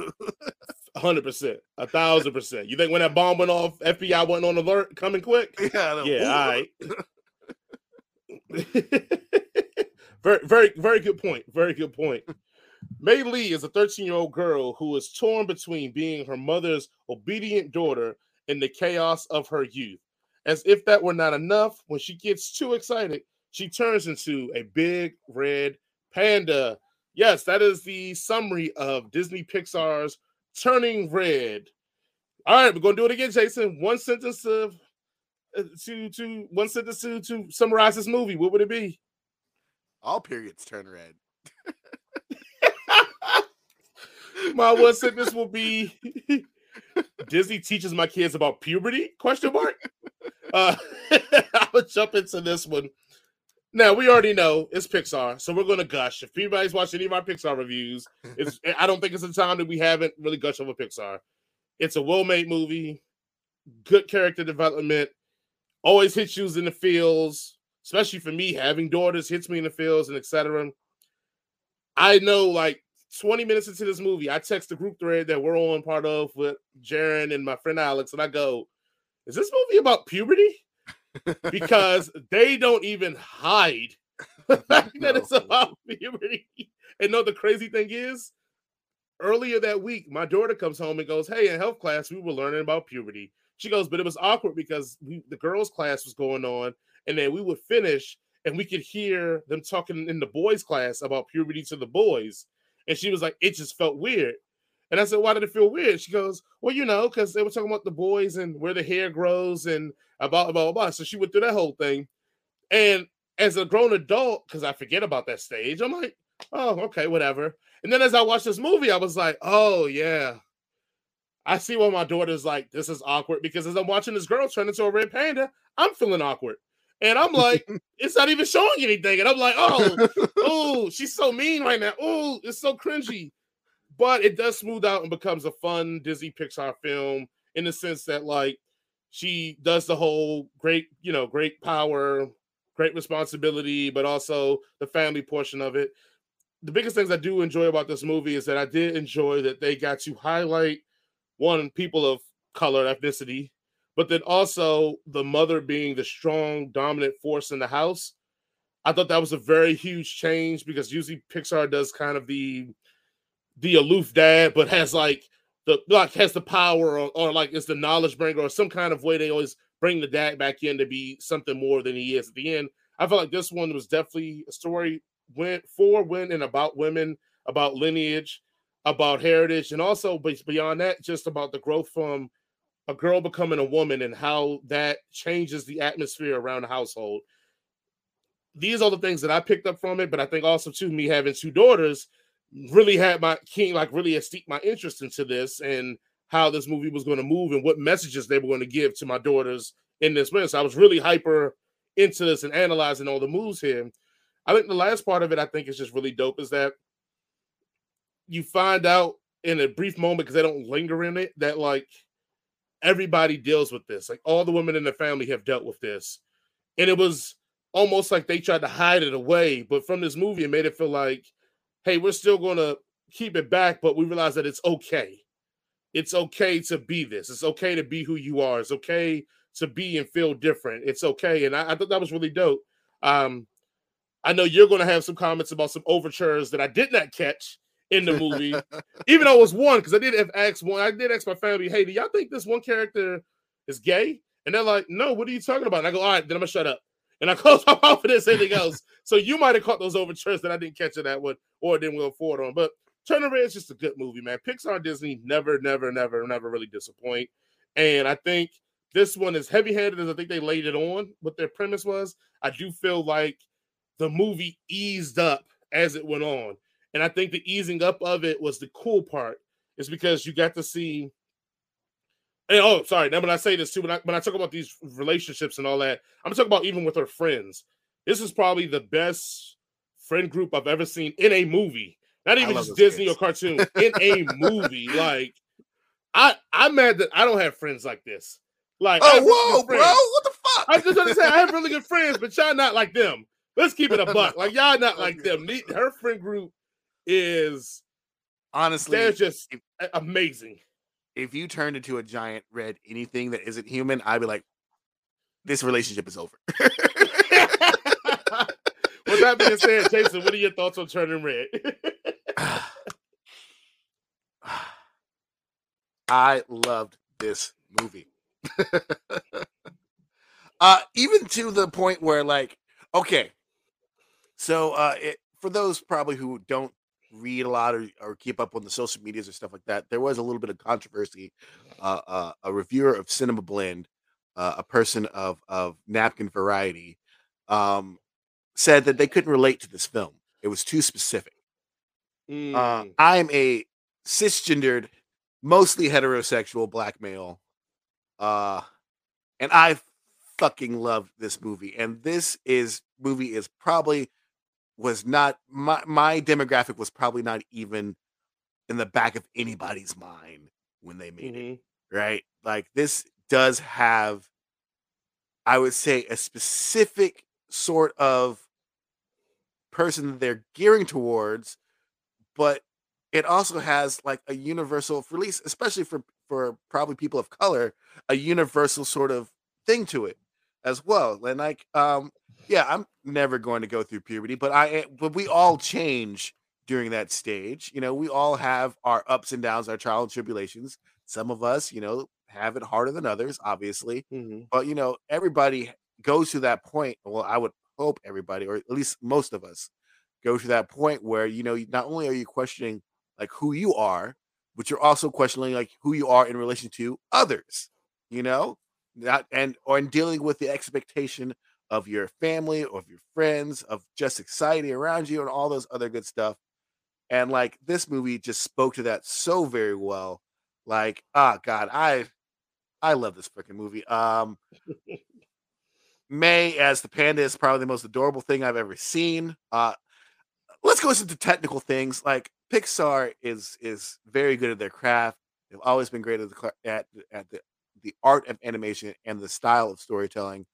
hundred percent, a thousand percent. You think when that bomb went off, FBI wasn't on alert, coming quick? yeah, Yeah, Ooh. all right. Very, very, very good point. Very good point. Mei Lee is a 13 year old girl who is torn between being her mother's obedient daughter and the chaos of her youth. As if that were not enough, when she gets too excited, she turns into a big red panda. Yes, that is the summary of Disney Pixar's Turning Red. All right, we're gonna do it again, Jason. One sentence of uh, to to one sentence to to summarize this movie. What would it be? All periods turn red. My one sentence will be Disney teaches my kids about puberty? Question mark. Uh, I would jump into this one. Now we already know it's Pixar, so we're gonna gush. If anybody's watched any of our Pixar reviews, it's I don't think it's a time that we haven't really gushed over Pixar. It's a well-made movie, good character development, always hits you in the feels, especially for me having daughters, hits me in the feels and etc. I know like 20 minutes into this movie, I text the group thread that we're on part of with Jaron and my friend Alex, and I go, Is this movie about puberty? Because they don't even hide the fact that it's about puberty. And no, the crazy thing is, earlier that week, my daughter comes home and goes, Hey, in health class, we were learning about puberty. She goes, But it was awkward because we, the girls' class was going on, and then we would finish and we could hear them talking in the boys' class about puberty to the boys. And she was like, It just felt weird. And I said, Why did it feel weird? She goes, Well, you know, because they were talking about the boys and where the hair grows and about blah, blah. So she went through that whole thing. And as a grown adult, because I forget about that stage, I'm like, Oh, okay, whatever. And then as I watched this movie, I was like, Oh, yeah. I see why my daughter's like, this is awkward because as I'm watching this girl turn into a red panda, I'm feeling awkward. And I'm like, it's not even showing anything. And I'm like, oh, oh, she's so mean right now. Oh, it's so cringy. But it does smooth out and becomes a fun Disney Pixar film in the sense that, like, she does the whole great, you know, great power, great responsibility, but also the family portion of it. The biggest things I do enjoy about this movie is that I did enjoy that they got to highlight one people of color ethnicity but then also the mother being the strong dominant force in the house i thought that was a very huge change because usually pixar does kind of the the aloof dad but has like the like has the power or, or like is the knowledge bringer or some kind of way they always bring the dad back in to be something more than he is at the end. I felt like this one was definitely a story went for women and about women about lineage about heritage and also beyond that just about the growth from a girl becoming a woman and how that changes the atmosphere around the household. These are the things that i picked up from it but i think also too me having two daughters really had my king like really steeped my interest into this and how this movie was going to move and what messages they were going to give to my daughters in this way. So i was really hyper into this and analyzing all the moves here. I think the last part of it i think is just really dope is that you find out in a brief moment because they don't linger in it that like everybody deals with this. Like all the women in the family have dealt with this. And it was almost like they tried to hide it away. But from this movie, it made it feel like, hey, we're still going to keep it back, but we realize that it's okay. It's okay to be this. It's okay to be who you are. It's okay to be and feel different. It's okay. And I, I thought that was really dope. Um, I know you're going to have some comments about some overtures that I did not catch in the movie, even though it was one, because I did ask one, I did ask my family, hey, do y'all think this one character is gay? And they're like, no, what are you talking about? And I go, all right, then I'm gonna shut up. And I close my mouth for this anything else. so you might have caught those overtures that I didn't catch in that one or didn't go forward on. But Turning Red is just a good movie, man. Pixar Disney never, never, never, never really disappoint. And I think this one is heavy-handed as I think they laid it on. What their premise was, I do feel like the movie eased up as it went on. And I think the easing up of it was the cool part, is because you got to see. And oh, sorry. Now, when I say this too, when I, when I talk about these relationships and all that, I'm talking about even with her friends. This is probably the best friend group I've ever seen in a movie. Not even just Disney kids. or cartoon, in a movie. Like, I I'm mad that I don't have friends like this. Like, oh whoa, bro, what the fuck? I just understand I have really good friends, but y'all not like them. Let's keep it a buck. Like y'all not like them. Her friend group is honestly they're just if, amazing. If you turned into a giant red anything that isn't human, I'd be like, this relationship is over. With that being said, Jason, what are your thoughts on turning red? I loved this movie. uh even to the point where like okay so uh it, for those probably who don't read a lot or, or keep up on the social medias or stuff like that, there was a little bit of controversy. Uh, uh, a reviewer of Cinema Blend, uh, a person of of napkin variety, um, said that they couldn't relate to this film. It was too specific. Mm. I am a cisgendered, mostly heterosexual black male, uh, and I fucking loved this movie. And this is movie is probably was not my my demographic was probably not even in the back of anybody's mind when they made mm-hmm. it. Right? Like this does have I would say a specific sort of person that they're gearing towards, but it also has like a universal release, especially for for probably people of color, a universal sort of thing to it as well. And like um yeah, I'm never going to go through puberty, but I eh, but we all change during that stage. You know, we all have our ups and downs, our trial and tribulations. Some of us, you know, have it harder than others, obviously. Mm-hmm. But you know, everybody goes to that point. Well, I would hope everybody, or at least most of us, go to that point where you know, not only are you questioning like who you are, but you're also questioning like who you are in relation to others. You know, not and or in dealing with the expectation of your family, of your friends, of just society around you, and all those other good stuff. And like this movie just spoke to that so very well. Like, oh god, I I love this freaking movie. Um Mei as the panda is probably the most adorable thing I've ever seen. Uh let's go into technical things. Like Pixar is is very good at their craft. They've always been great at the at, at the the art of animation and the style of storytelling.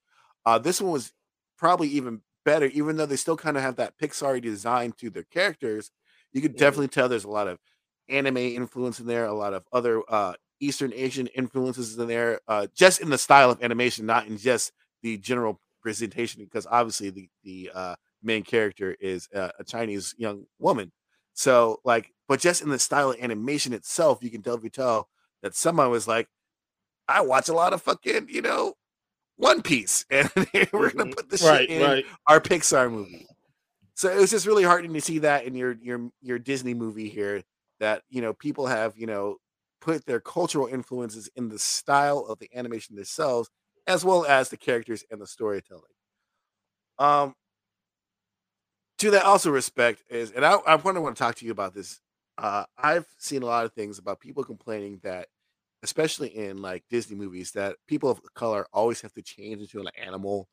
Uh, this one was probably even better, even though they still kind of have that Pixar design to their characters. You could definitely tell there's a lot of anime influence in there, a lot of other uh, Eastern Asian influences in there, uh, just in the style of animation, not in just the general presentation. Because obviously, the the uh, main character is a, a Chinese young woman, so like, but just in the style of animation itself, you can definitely tell that someone was like, I watch a lot of fucking, you know, One Piece, and we're gonna Mhm. put this Right, shit in right. our Pixar movie. So it was just really heartening to see that in your your your Disney movie here that you know people have you know put their cultural influences in the style of the animation themselves as well as the characters and the storytelling. Um, to that also respect is, and I I want to want to talk to you about this. Uh, I've seen a lot of things about people complaining that, especially in like Disney movies, that people of color always have to change into an animal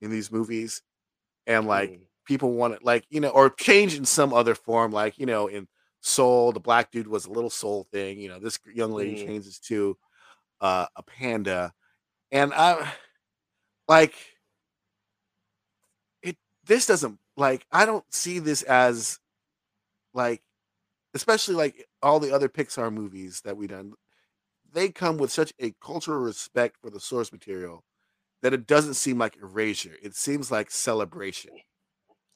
in these movies, and like Mm. people want it like you know or change in some other form like you know in soul the black dude was a little soul thing you know this young lady Mm. changes to uh a panda and i like it this doesn't like i don't see this as like especially like all the other pixar movies that we've done they come with such a cultural respect for the source material that it doesn't seem like erasure it seems like celebration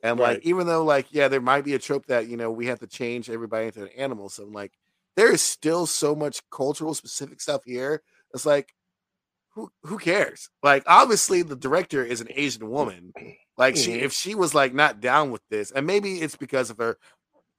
and like, even though like, yeah, there might be a trope that you know we have to change everybody into an animal. So I'm like, there is still so much cultural specific stuff here. It's like, who who cares? Like, obviously the director is an Asian woman. Like, she Mhm. if she was like not down with this, and maybe it's because of her,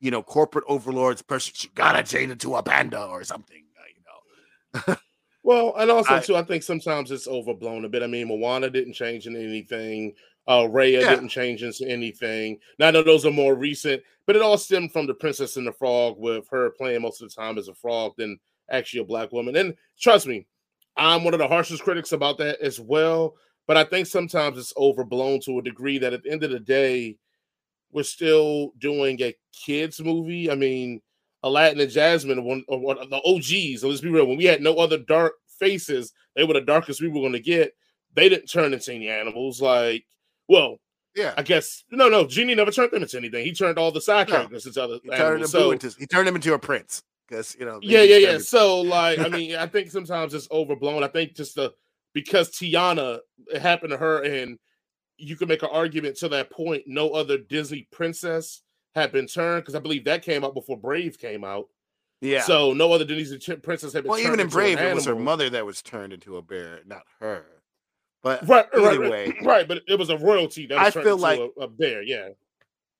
you know, corporate overlords person, she gotta change into a panda or something. uh, You know, Well, and also I- too, I think sometimes it's overblown a bit. I mean, Moana didn't change in anything. Uh, Raya Yeah. didn't change into anything. Now I know those are more recent, but it all stemmed from the Princess and the Frog, with her playing most of the time as a frog than actually a black woman. And trust me, I'm one of the harshest critics about that as well. But I think sometimes it's overblown to a degree that at the end of the day, we're still doing a kids movie. I mean, Aladdin and Jasmine, one, are one of the OGs. So let's be real. When we had no other dark faces, they were the darkest we were going to get. They didn't turn into any animals. Like, well, yeah. I guess no, no. Genie never turned them into anything. He turned all the side No. characters into other He turned. So into, he turned him into a prince because you know. yeah, yeah, yeah. So like, I mean, I think sometimes it's overblown. I think just the because Tiana it happened to her, and you can make an argument to that point. No other Disney princess had been turned because I believe that came out before Brave came out. yeah. So no other Disney princess had been. well, even in Brave, it was her mother that was turned into a bear, not her. But Right, either right, right. But it was a royalty that was I turned feel into like- a, a bear. Yeah,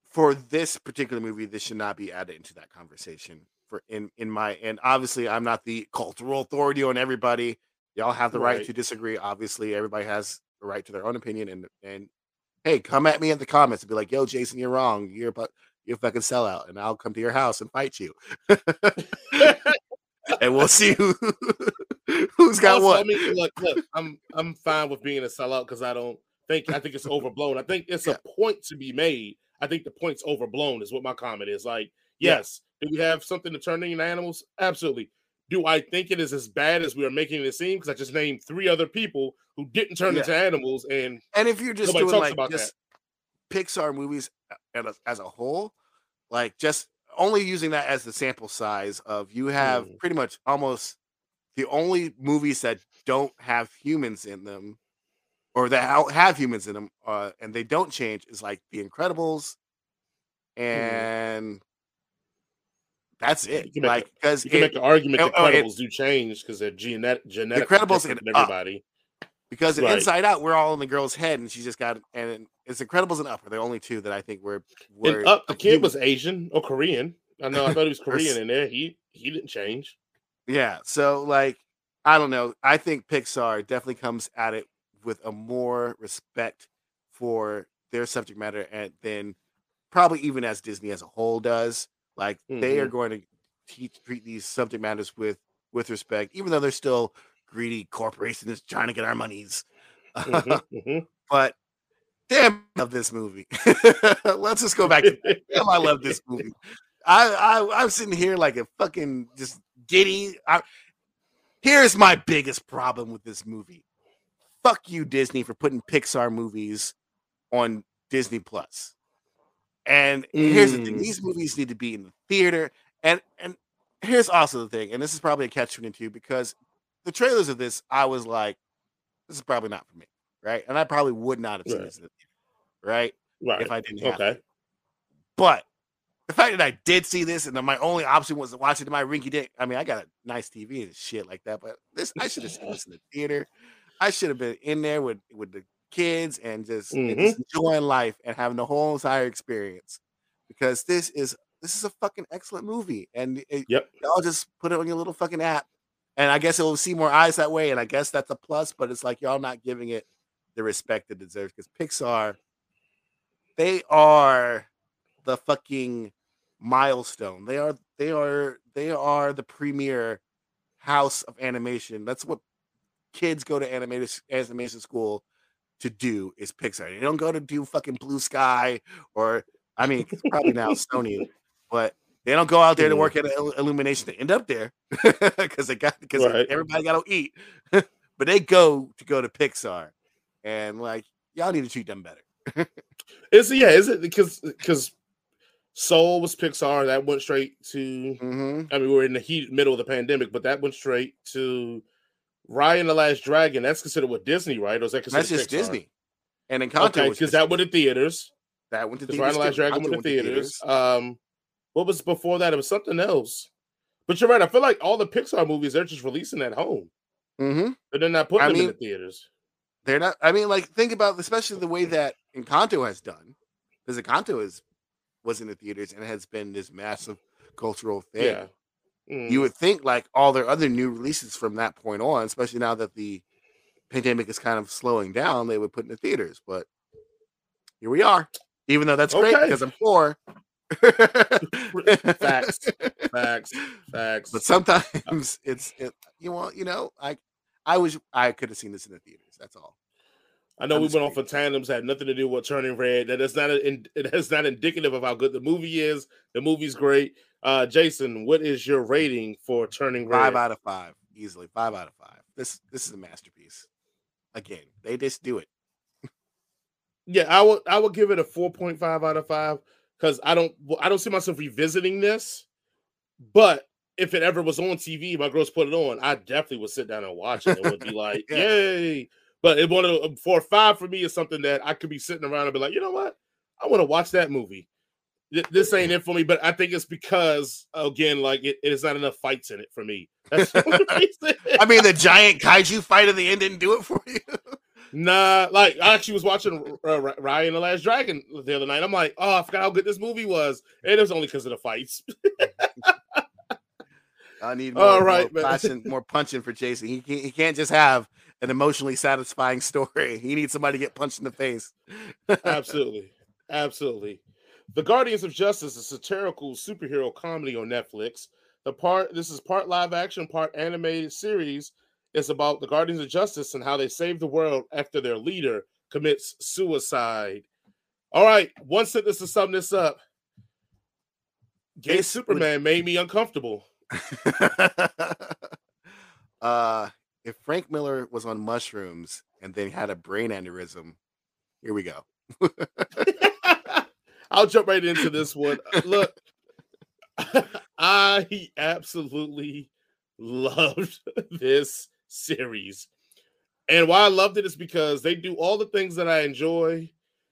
for this particular movie, this should not be added into that conversation. For in in my and obviously, I'm not the cultural authority on everybody. Y'all have the right, Right. to disagree. Obviously, everybody has right to their own opinion. And and hey, come at me in the comments and be like, "Yo, Jason, you're wrong. You're fu- you're a fucking sellout," and I'll come to your house and fight you. and we'll see who who's got Also, what. I mean, look, look, I'm I'm fine with being a sellout because I don't think I think it's overblown. I think it's Yeah. a point to be made. I think the point's overblown is what my comment is. Like, Yeah. yes, do we have something to turn into animals? Absolutely. Do I think it is as bad as we are making it seem? Because I just named three other people who didn't turn Yeah. into animals, and And if you're just doing like about just Pixar movies as a, as a whole, like just only using that as the sample size of you have Mm. pretty much almost the only movies that don't have humans in them or that have humans in them uh, and they don't change is like The Incredibles and that's You it. can Like because you can make the argument oh, that oh, it- Incredibles do change because they're genetic, genetic, Incredibles different and than Up. everybody. because Right. Inside Out we're all in the girl's head and she just got and it's Incredibles and Up are the only two that I think were were And up, the kid was Asian or Korean. I know. I thought he was Korean in there. He he didn't change. Yeah. So like I don't know. I think Pixar definitely comes at it with a more respect for their subject matter and than probably even as Disney as a whole does. Like they are Mhm. going to teach, treat these subject matters with with respect, even though they're still greedy corporations trying to get our monies. Mm-hmm, mm-hmm. but damn, I love this movie. Let's just go back. To, damn, I love this movie. I, I I'm sitting here like a fucking just giddy. I, here's my biggest problem with this movie. Fuck you, Disney, for putting Pixar movies on Disney Plus. And here's the thing: Mm. these movies need to be in the theater. And and here's also the thing, and this is probably a catch twenty two because the trailers of this, I was like, this is probably not for me, right? And I probably would not have seen Right. this theater, right? Right. If I didn't have okay. to. But the fact that I did see this and then my only option was to watch it in my rinky dink. I mean, I got a nice TV and shit like that, but this I should have seen this in the theater. I should have been in there with with the kids and just, and just mm-hmm. enjoying life and having the whole entire experience because this is this is a fucking excellent movie and it, Yep. y'all just put it on your little fucking app and I guess it will see more eyes that way and I guess that's a plus but it's like y'all not giving it the respect it deserves because Pixar they are the fucking milestone. They are they are they are the premier house of animation. That's what kids go to animation animation school to do is Pixar. They don't go to do fucking Blue Sky or I mean it's probably now Sony, but they don't go out there to work at Illumination to end up there because they got because Right. everybody got to eat. but they go to go to Pixar, and like y'all need to treat them better. Is yeah? Is it because because Soul was Pixar that went straight to hmm I mean, we were in the heat middle of the pandemic, but that went straight to Raya and the Last Dragon. That's considered what Disney, right? Or is that considered That's just Pixar? Disney. And Encanto Okay, because that went to theaters. that went to Ryan theaters. the Last. Dragon went to theaters. Um, what was before that? It was something else. But you're right. I feel like all the Pixar movies they're just releasing at home, Mhm. but they're not putting I them in the theaters. They're not. I mean, like think about especially the way that Encanto has done, because Encanto is was in the theaters and has been this massive cultural thing. Yeah. Mm. You would think like all their other new releases from that point on, especially now that the pandemic is kind of slowing down, they would put in the theaters. But here we are. Even though that's great because I'm poor. Facts. facts, facts. but sometimes it's it, you know you know I I wish I could have seen this in the theaters. That's all. I know I'm we went off of tandems, had nothing to do with turning red. That is not an, it is not indicative of how good the movie is. The movie's great. Uh Jason, what is your rating for turning red? Five out of five, easily five out of five. This this is a masterpiece. Again, they just do it. Yeah, I would I would give it a 4.5 out of 5 cuz I don't I don't see myself revisiting this. But if it ever was on TV, my girls put it on, I definitely would sit down and watch it. It would be like, Yeah. yay. But it one of for five for me is something that I could be sitting around and be like, you know what? I want to watch that movie. Th- This ain't it for me, but I think it's because again, like it, it is not enough fights in it for me. That's the only reason. I mean, the giant kaiju fight at the end didn't do it for you. Nah, like I actually was watching uh, Raya and the Last Dragon the other night. I'm like, oh, I forgot how good this movie was, and it was only because of the fights. I need more, All more right, passion, more punching for Jason. He can't, he can't just have an emotionally satisfying story. He needs somebody to get punched in the face. absolutely, absolutely. The Guardians of Justice, a satirical superhero comedy on Netflix. The part this is part live action, part animated series. It's about the Guardians of Justice and how they save the world after their leader commits suicide. All right, one sentence to sum this up. Gay would- Superman made me uncomfortable. uh, if Frank Miller was on mushrooms and then had a brain aneurysm, here we go. I'll jump right into this one. Uh, look, I absolutely loved this series. And why I loved it is because they do all the things that I enjoy,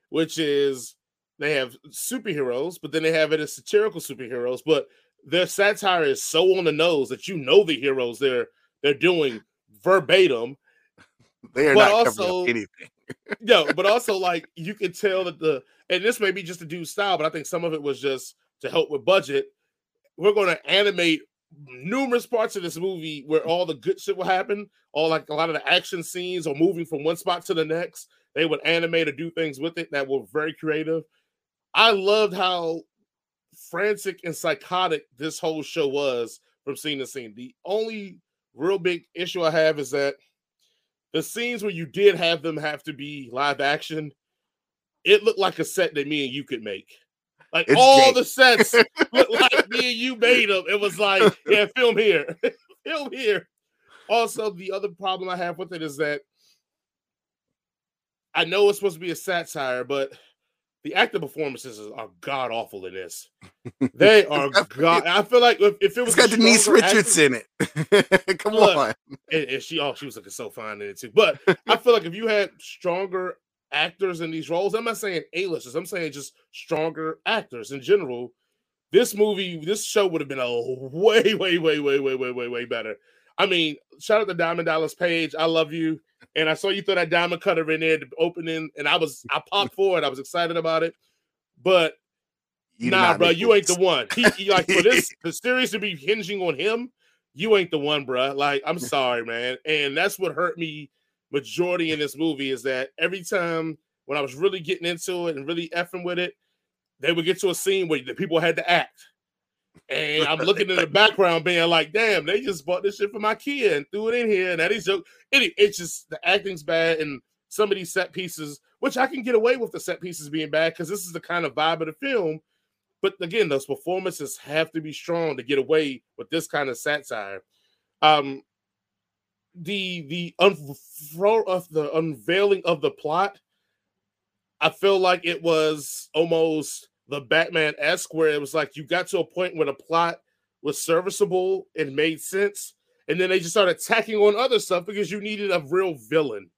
which is they have superheroes, but then they have it as satirical superheroes, but their satire is so on the nose that you know the heroes they're they're doing verbatim They are But not also- anything. no, but also like you can tell that the and this may be just a dude style, but I think some of it was just to help with budget. We're going to animate numerous parts of this movie where all the good shit will happen. All like a lot of the action scenes or moving from one spot to the next. They would animate or do things with it that were very creative. I loved how frantic and psychotic this whole show was from scene to scene. The only real big issue I have is that the scenes where you did have them have to be live action, it looked like a set that me and you could make. Like It's all the sets looked like me and you made them. It was like, yeah, film here, film here. Also, the other problem I have with it is that I know it's supposed to be a satire, but the actor performances are god awful in this. They are god. I feel like if, if it was It's got Denise Richards in it. Come Look, on. and, and she oh she was looking so fine in it too. But I feel like if you had stronger actors in these roles, I'm not saying A-listers, I'm saying just stronger actors in general. This movie, this show would have been a way, way, way, way, way, way, way, way better. I mean, shout out to Diamond Dallas Page. I love you. And I saw you throw that diamond cutter in there, the opening, and I was I popped for it. I was excited about it. But You nah, bro, you ain't the one. He, he- like for this the series to be hinging on him, you ain't the one, bro. Like I'm sorry, man, and that's what hurt me majority in this movie is that every time when I was really getting into it and really effing with it, they would get to a scene where the people had to act, and I'm looking in the background, being like, "Damn, they just bought this shit for my kid and threw it in here." And that is joke. It, it's just the acting's bad, and some of these set pieces, which I can get away with the set pieces being bad because this is the kind of vibe of the film. But again, those performances have to be strong to get away with this kind of satire. Um, the the unfro of the unveiling of the plot, I feel like it was almost the Batman esque, where it was like you got to a point where the plot was serviceable and made sense, and then they just started tacking on other stuff because you needed a real villain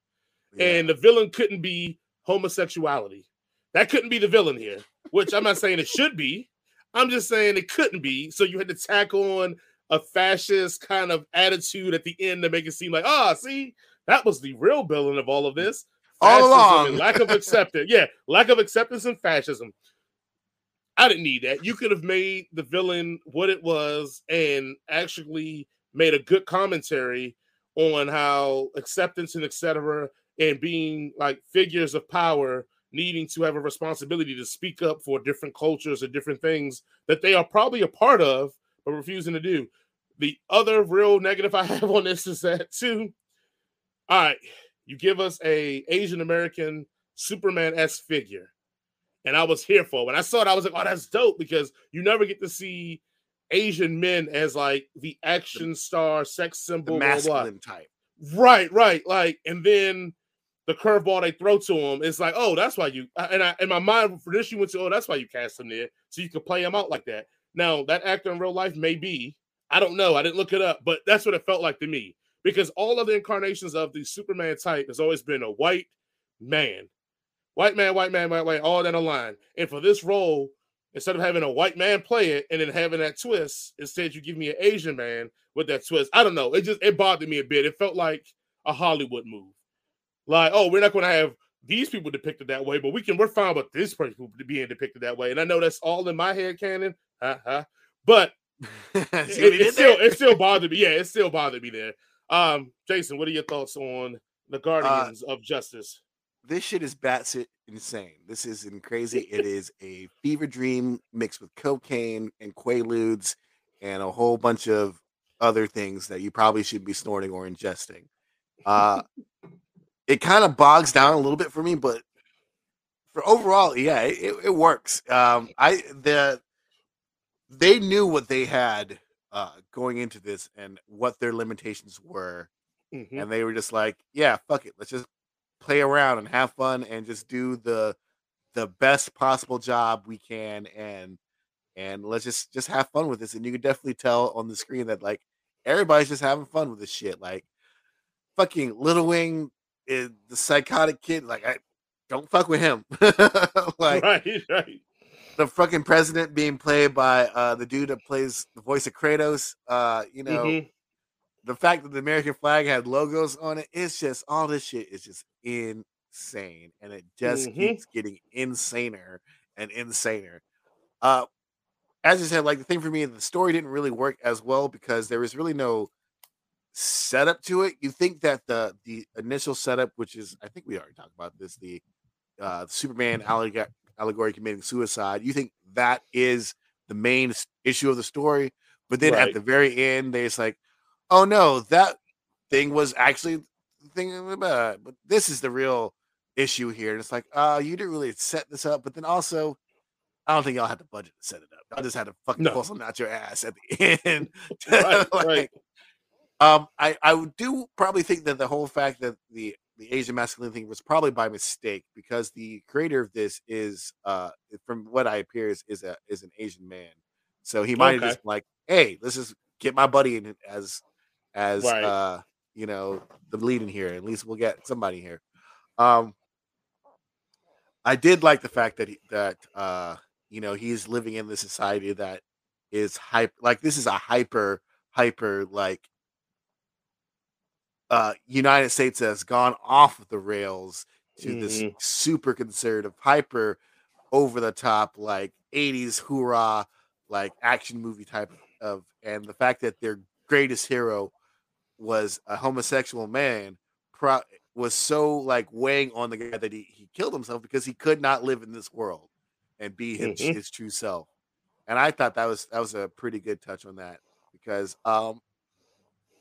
Yeah. and the villain couldn't be homosexuality. That couldn't be the villain here, which I'm not saying it should be. I'm just saying it couldn't be. So you had to tack on a fascist kind of attitude at the end to make it seem like, ah, see, that was the real villain of all of this. All Fascism along. and lack of acceptance. Yeah, lack of acceptance and fascism. I didn't need that. You could have made the villain what it was and actually made a good commentary on how acceptance and etc. and being like figures of power needing to have a responsibility to speak up for different cultures and different things that they are probably a part of but refusing to do. The other real negative I have on this is that too. All right, you give us a Asian American Superman s figure, and I was here for it. when I saw it. I was like, "Oh, that's dope!" Because you never get to see Asian men as like the action star, sex the symbol, blah, blah, blah. masculine type. Right, right. Like, and then the curveball they throw to him is like, oh, that's why you. And I, in my mind, for this, you went to, oh, that's why you cast him there, so you could play him out like that. Now, that actor in real life may be. I don't know. I didn't look it up, but that's what it felt like to me. Because all of the incarnations of the Superman type has always been a white man, white man, white man, white, white, all that line. And for this role, instead of having a white man play it and then having that twist, instead you give me an Asian man with that twist. I don't know. It just it bothered me a bit. It felt like a Hollywood move. Like, oh, we're not going to have these people depicted that way, but we can. We're fine with this person being depicted that way. And I know that's all in my head canon. Uh-huh. But it, it still it still bothered me. Yeah, it still bothered me there. Um, Jason, what are your thoughts on the Guardians of Justice? this shit is batshit insane. This isn't crazy. It is a fever dream mixed with cocaine and quaaludes and a whole bunch of other things that you probably should be snorting or ingesting. Uh, it kind of bogs down a little bit for me, but for overall, yeah, it, it works. Um, I the they knew what they had uh, going into this and what their limitations were Mhm. and they were just like, "Yeah, fuck it, let's just play around and have fun and just do the the best possible job we can and and let's just just have fun with this." And you could definitely tell on the screen that like everybody's just having fun with this shit. Like fucking Little Wing, is the psychotic kid. Like I don't fuck with him. like right, right. the fucking president being played by uh the dude that plays the voice of Kratos. Uh, you know Mhm. the fact that the American flag had logos on it, it's just all this shit is just insane. And it just Mhm. keeps getting insaner and insaner. Uh as I said, like the thing for me, the story didn't really work as well because there was really no setup to it. You think that the the initial setup, which is I think we already talked about this, the uh Superman alleg- allegory committing suicide, you think that is the main issue of the story. But then Right. at the very end, they it's like, oh no, that thing was actually the thing about but this is the real issue here. And it's like, uh, you didn't really set this up, but then also I don't think y'all had the budget to set it up. Y'all just had to fucking No. pull something out your ass at the end. Right, Like, right. Um, I I do probably think that the whole fact that the the Asian masculine thing was probably by mistake because the creator of this is uh from what I appears is a is an Asian man, so he might have just been like, hey, let's just get my buddy in as as Right. uh you know the lead in here. At least we'll get somebody here. Um, I did like the fact that he, that uh you know he's living in the society that is hype like this is a hyper hyper like uh United States has gone off the rails to this Mhm. super conservative hyper over the top like 80s hoorah like action movie type of and the fact that their greatest hero was a homosexual man pro- was so like weighing on the guy that he, he killed himself because he could not live in this world and be his, Mhm. his true self and i thought that was that was a pretty good touch on that because um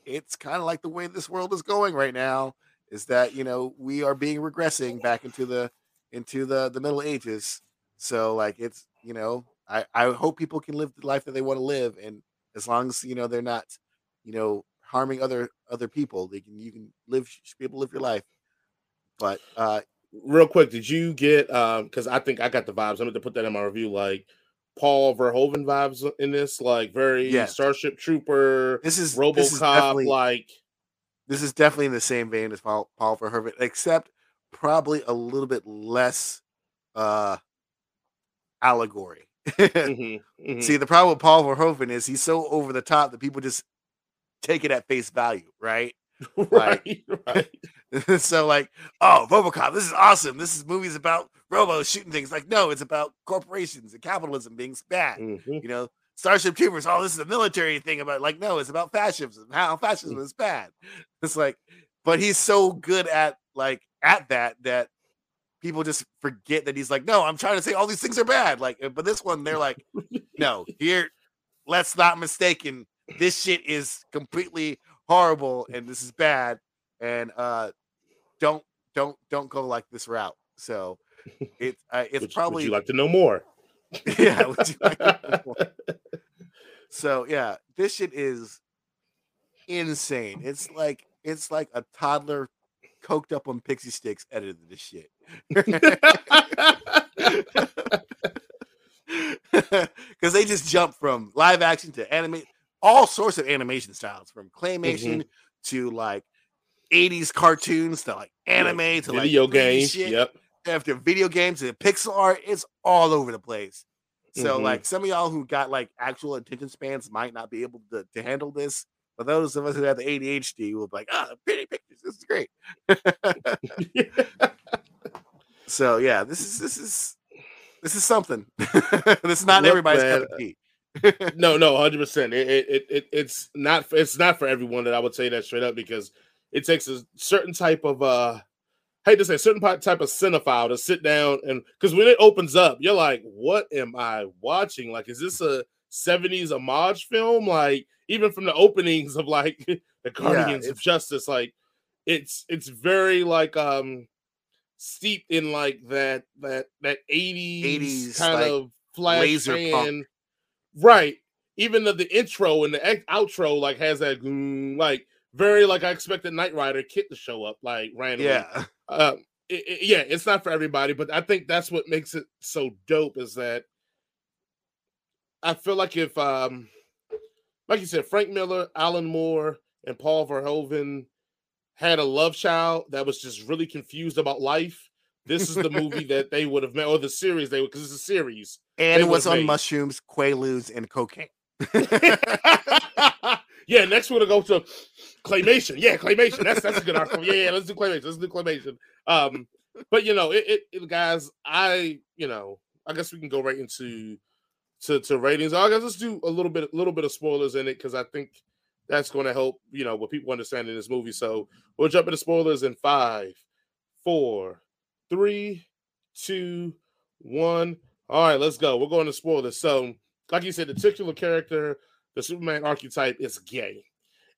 it's kind of like the way this world is going right now is that you know we are being regressing back into the into the the middle ages so like it's you know i i hope people can live the life that they want to live and as long as you know they're not you know harming other other people they can you can live be able to live your life but uh Real quick, did you get um because I think I got the vibes. I'm going to put that in my review, like Paul Verhoeven vibes in this, like very Yes. Starship Trooper, this is RoboCop, this is like this is definitely in the same vein as Paul, Paul Verhoeven, except probably a little bit less uh allegory. mhm, mhm. See, the problem with Paul Verhoeven is he's so over the top that people just take it at face value, right? right, right. so, like, oh, RoboCop, this is awesome. This is movies about robos shooting things. Like, no, it's about corporations and capitalism being bad. Mhm. You know, Starship Troopers. Oh, this is a military thing about. Like, no, it's about fascism. How fascism is bad. It's like, but he's so good at like at that that people just forget that he's like, no, I'm trying to say all these things are bad. Like, uh, but this one, they're like, no, here, let's not mistaken. This shit is completely horrible, and this is bad, and uh, don't don't don't go like this route. So it uh, it's Would- probably Would you like to know more? yeah. would you like to know more? so yeah, this shit is insane. It's like it's like a toddler coked up on pixie sticks edited this shit. Because they just jump from live action to animate, all sorts of animation styles, from claymation to like 80s cartoons to like anime to like video games. shit Yep. After video games and pixel art, it's all over the place. So, Mhm. like, some of y'all who got like actual attention spans might not be able to, to handle this. But those of us who have the ADHD will be like, ah, pretty pictures. This is great. So yeah, this is this is this is something. this is not Look, everybody's man, cup of tea. no, no, hundred percent. It, it, it, it, it's not, it's not for everyone. That I would say that straight up because it takes a certain type of, uh, hate to say, certain type of cinephile to sit down and because when it opens up, you're like, what am I watching? Like, is this a '70s homage film? Like, even from the openings of like the Guardians of Justice, like, it's it's very like um steeped in like that that that 80s, 80s, kind like, of flash fan right even the, the intro and the ex- outro like has that like very like i expected Knight rider KITT to show up like randomly Yeah. um it- it- yeah it's not for everybody but i think that's what makes it so dope is that i feel like if um like you said frank miller alan moore and paul verhoeven had a love child that was just really confused about life this is the movie that they would have met, or the series they would because it's a series And it was on made- mushrooms, quaaludes, and cocaine. yeah, next we're gonna go to claymation. Yeah, claymation. That's that's a good article. Yeah, yeah, let's do claymation. Let's do claymation. Um, but you know, it, it, it guys, I you know, I guess we can go right into to to ratings. I guess let's do a little bit, a little bit of spoilers in it because I think that's going to help you know what people understand in this movie. So we'll jump into spoilers in five, four, three, two, one. All right, let's go. We're going to spoilers. So like you said, the titular character, the Superman archetype, is gay,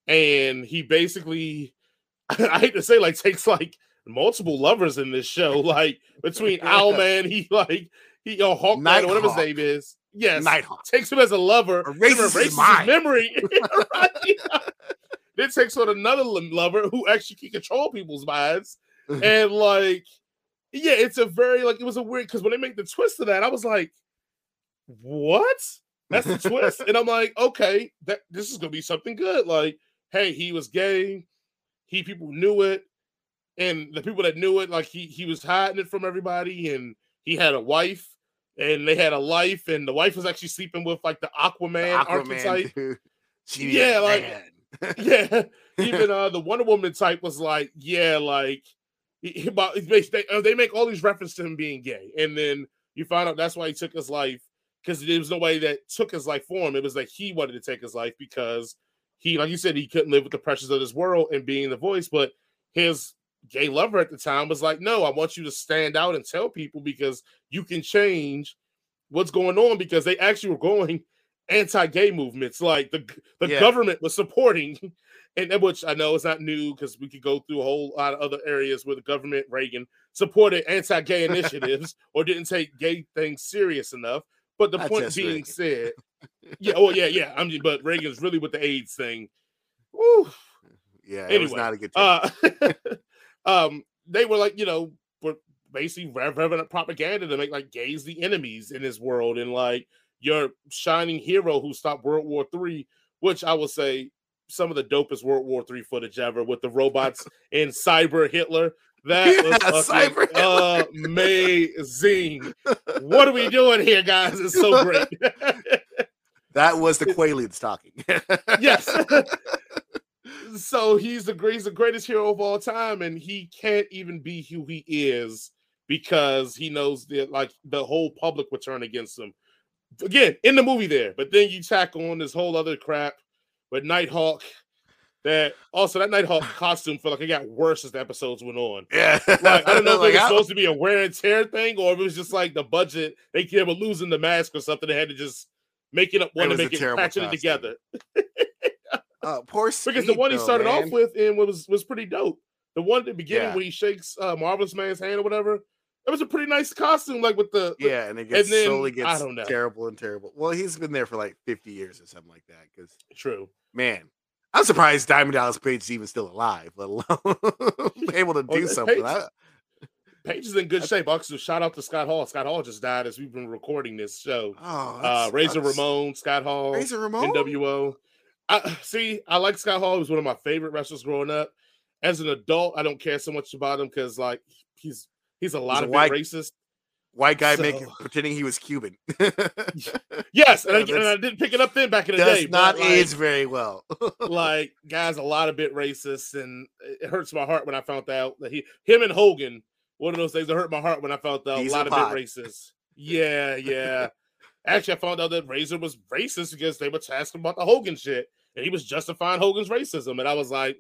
and he basically, I hate to say, like takes like multiple lovers in this show. Like between Owlman, he like he or Hawkman, Nighthawk. or whatever his name is. Yes, Nighthawk. takes him as a lover, Erases erases his memory. right? then takes on another lover who actually can control people's minds, and like, yeah, it's a very like it was a weird because when they make the twist of that, I was like, what? That's the twist, and I'm like, okay, that this is gonna be something good. Like, hey, he was gay, he people knew it, and the people that knew it, like he he was hiding it from everybody, and he had a wife. And they had a life, and the wife was actually sleeping with like the Aquaman, archetype. dude. She Yeah, like- yeah, even uh the Wonder Woman type was like, yeah, like he, he- they, they, uh, they make all these references to him being gay, and then you find out that's why he took his life because there was no way that took his life for him. It was like he wanted to take his life because he, like you said, he couldn't live with the pressures of this world and being the voice. But his gay lover at the time was like, no, I want you to stand out and tell people because you can change what's going on because they actually were going anti-gay movements like the the Yeah. government was supporting and which I know is not new because we could go through a whole lot of other areas where the government Reagan supported anti-gay initiatives or didn't take gay things serious enough. But the Not point being Reagan. said, yeah, oh yeah, yeah. I'm just, but Reagan's really with the AIDS thing. Woo. yeah, it was Anyway, not a good. Uh, um, they were like, you know, were basically rev- revving propaganda to make like gays the enemies in this world, and like your shining hero who stopped World War Three, which I will say some of the dopest World War Three footage ever with the robots and Cyber Hitler. That Yeah, was fucking amazing. what are we doing here, guys? It's so great. that was the Quaaludes talking. yes. so he's the great, he's the greatest hero of all time, and he can't even be who he is because he knows that like the whole public would turn against him. Again, in the movie there, but then you tack on this whole other crap with Nighthawk. That also that Nighthawk costume felt like it got worse as the episodes went on. yeah, Like I don't know if Like, it was how- supposed to be a wear and tear thing, or if it was just like the budget they were losing the mask or something. They had to just make it up, one to make it patching it together. uh, poor because the one he started man. off with and was was pretty dope. The one at the beginning Yeah. when he shakes uh, Marvelous Man's hand or whatever, it was a pretty nice costume, like with the the- Yeah, and it gets then, slowly I gets don't know. terrible and terrible. Well, he's been there for like 50 years or something like that. Because true. man, I'm surprised Diamond Dallas Page is even still alive, let alone able to do something. Page- I- Page is in good shape. Also, shout out to Scott Hall. Scott Hall just died as we've been recording this show. oh, Uh, Razor that's- Ramon, Scott Hall, Razor Ramon. NWO. I see. I like Scott Hall. He was one of my favorite wrestlers growing up. As an adult, I don't care so much about him because like he's he's a lot a of white- racist. White guy making pretending he was Cuban. Yes, and, I, and I didn't pick it up then back in the Does day. not but, like, age very well. like guys a lot of bit racist and it hurts my heart when i found out that he him and hogan one of those things that hurt my heart when i found out He's a a lot of bit racist yeah yeah actually i found out that razor was racist because they were asking about the hogan shit and he was justifying hogan's racism and i was like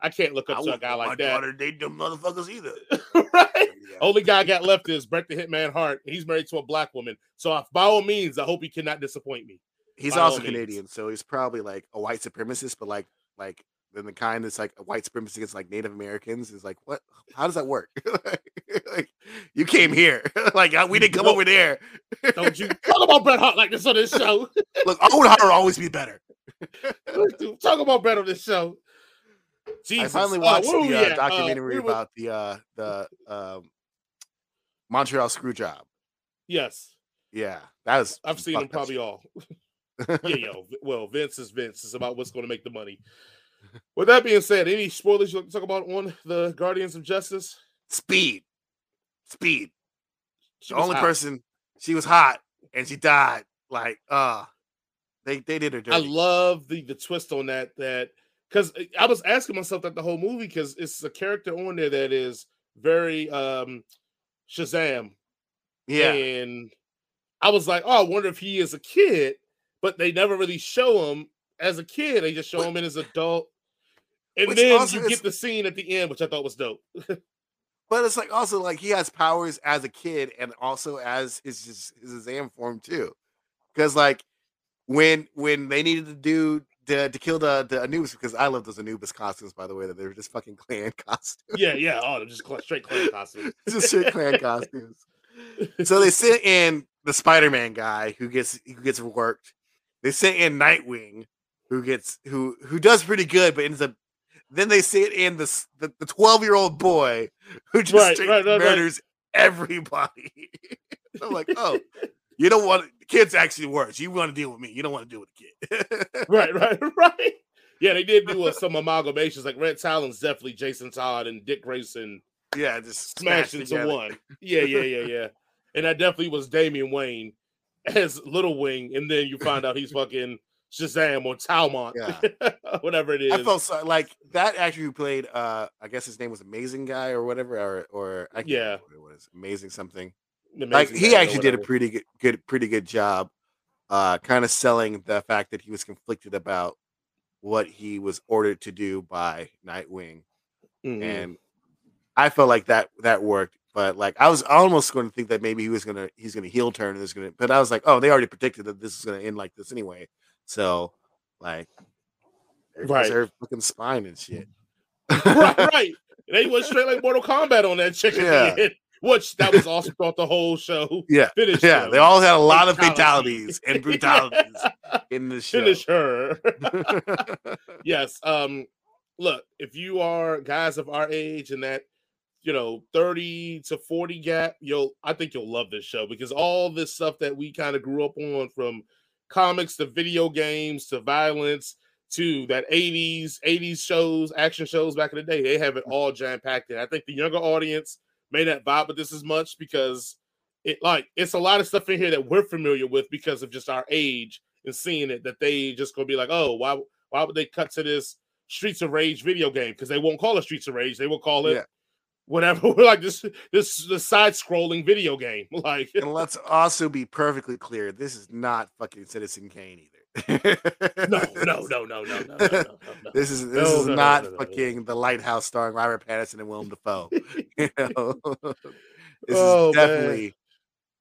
i can't look up to a guy like my that daughter date them motherfuckers either. right Yeah. only guy I got left is Bret the Hitman Hart. He's married to a black woman. So, if, by all means, I hope he cannot disappoint me. He's by also means. Canadian, so he's probably like a white supremacist, but like like then the kind that's like a white supremacist against like Native Americans is like what? How does that work? like you came here, like uh, we didn't come Don't- over there. Don't you talk about Bret Hart like this on this show? Look, Owen Hart will always be better. Talk about Bret on this show. Jesus. I finally Uh, watched where we the uh, at? Uh, documentary were- about the uh the um Montreal screw job. Yes, Yeah, that was I've seen them probably all. yeah, yo. Well, Vince is Vince. It's about what's going to make the money. With that being said, any spoilers you like to talk about on the Guardians of Justice? Speed, speed. She the only hot. person she was hot and she died. Like, uh they they did her dirty. I love the the twist on that. That because I was asking myself that the whole movie because it's a character on there that is very um Shazam yeah, And I was like, oh, I wonder if he is a kid, but they never really show him as a kid. They just show Which- him in as adult. And which then you is- get the scene at the end, which I thought was dope. but it's like also like he has powers as a kid and also as his his, his Shazam form too, because like when when they needed to do to, to kill the, the Anubis because I love those Anubis costumes by the way that they were just fucking clan costumes. Yeah, yeah. Oh, they're just straight clan costumes. just straight clan costumes. So they sent in the Spider-Man guy who gets who gets worked. They sent in Nightwing who gets who who does pretty good, but ends up then they sent in the the twelve year old boy who just right, right, right. murders everybody. I'm like, oh, you don't want the kid's actually worse. You want to deal with me. You don't want to deal with the kid. right, right, right. Yeah, they did do uh, some amalgamations. Like Red Talon's definitely Jason Todd and Dick Grayson yeah, just smashed into together. one. Yeah, yeah, yeah, yeah. and that definitely was Damian Wayne as Little Wing, and then you find out he's fucking Shazam or Talmont, whatever it is. I felt so, like that actor who played uh I guess his name was Amazing Guy or whatever or or I can't Yeah. what it was Amazing something. Like he actually did a pretty good, good pretty good job uh kind of selling the fact that he was conflicted about what he was ordered to do by Nightwing Mhm. and I felt like that that worked but like I was almost going to think that maybe he was going to he's going to heel turn and going to but I was like oh they already predicted that this is going to end like this anyway so like Right. fucking spine and shit right, right. They went straight like Mortal Kombat on that chicken. Yeah. Yeah. Which that was awesome throughout the whole show. Yeah, Finish yeah them. they all had a lot of fatalities and brutalities in the show Finish her. yes. Um, look, if you are guys of our age and that, you know, 30 to 40 gap, you'll I think you'll love this show because all this stuff that we kind of grew up on from comics to video games to violence to that 80s 80s shows action shows back in the day they have it all jam packed in i think the younger audience may not vibe with this as much because it like it's a lot of stuff in here that we're familiar with because of just our age and seeing it that they just gonna be like oh why why would they cut to this streets of rage video game because they won't call it streets of rage they will call it Yeah. whatever We're like this this the side scrolling video game like and let's also be perfectly clear this is not fucking citizen kane either no, no, no, no, no, no, no, no. This is this no, is no, not no, fucking the lighthouse starring Robert Pattinson and Willem Dafoe. you know, this oh, is definitely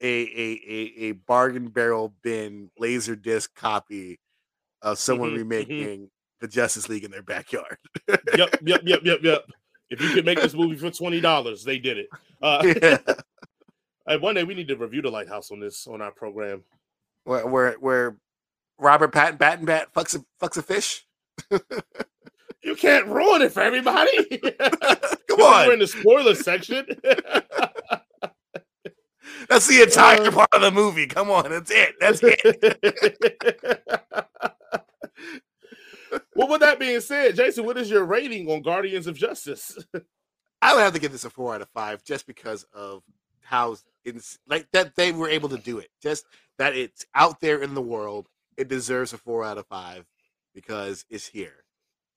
a, a a a bargain barrel bin laser disc copy of someone mm-hmm, remaking mm-hmm. the Justice League in their backyard. yep, yep, yep, yep, yep. If you could make this movie for twenty dollars, they did it. Uh, yeah. Hey, one day we need to review the lighthouse on this on our program. Where where where Robert Patton Batten Bat fucks a fucks a fish. you can't ruin it for everybody Come on, we're in the spoiler section That's the entire Uh, part of the movie. Come on, that's it. That's it. well, with that being said, Jason, what is your rating on Guardians of Justice? I would have to give this a four out of five just because of how it's like that they were able to do it. Just that it's out there in the world. It deserves a four out of five because it's here.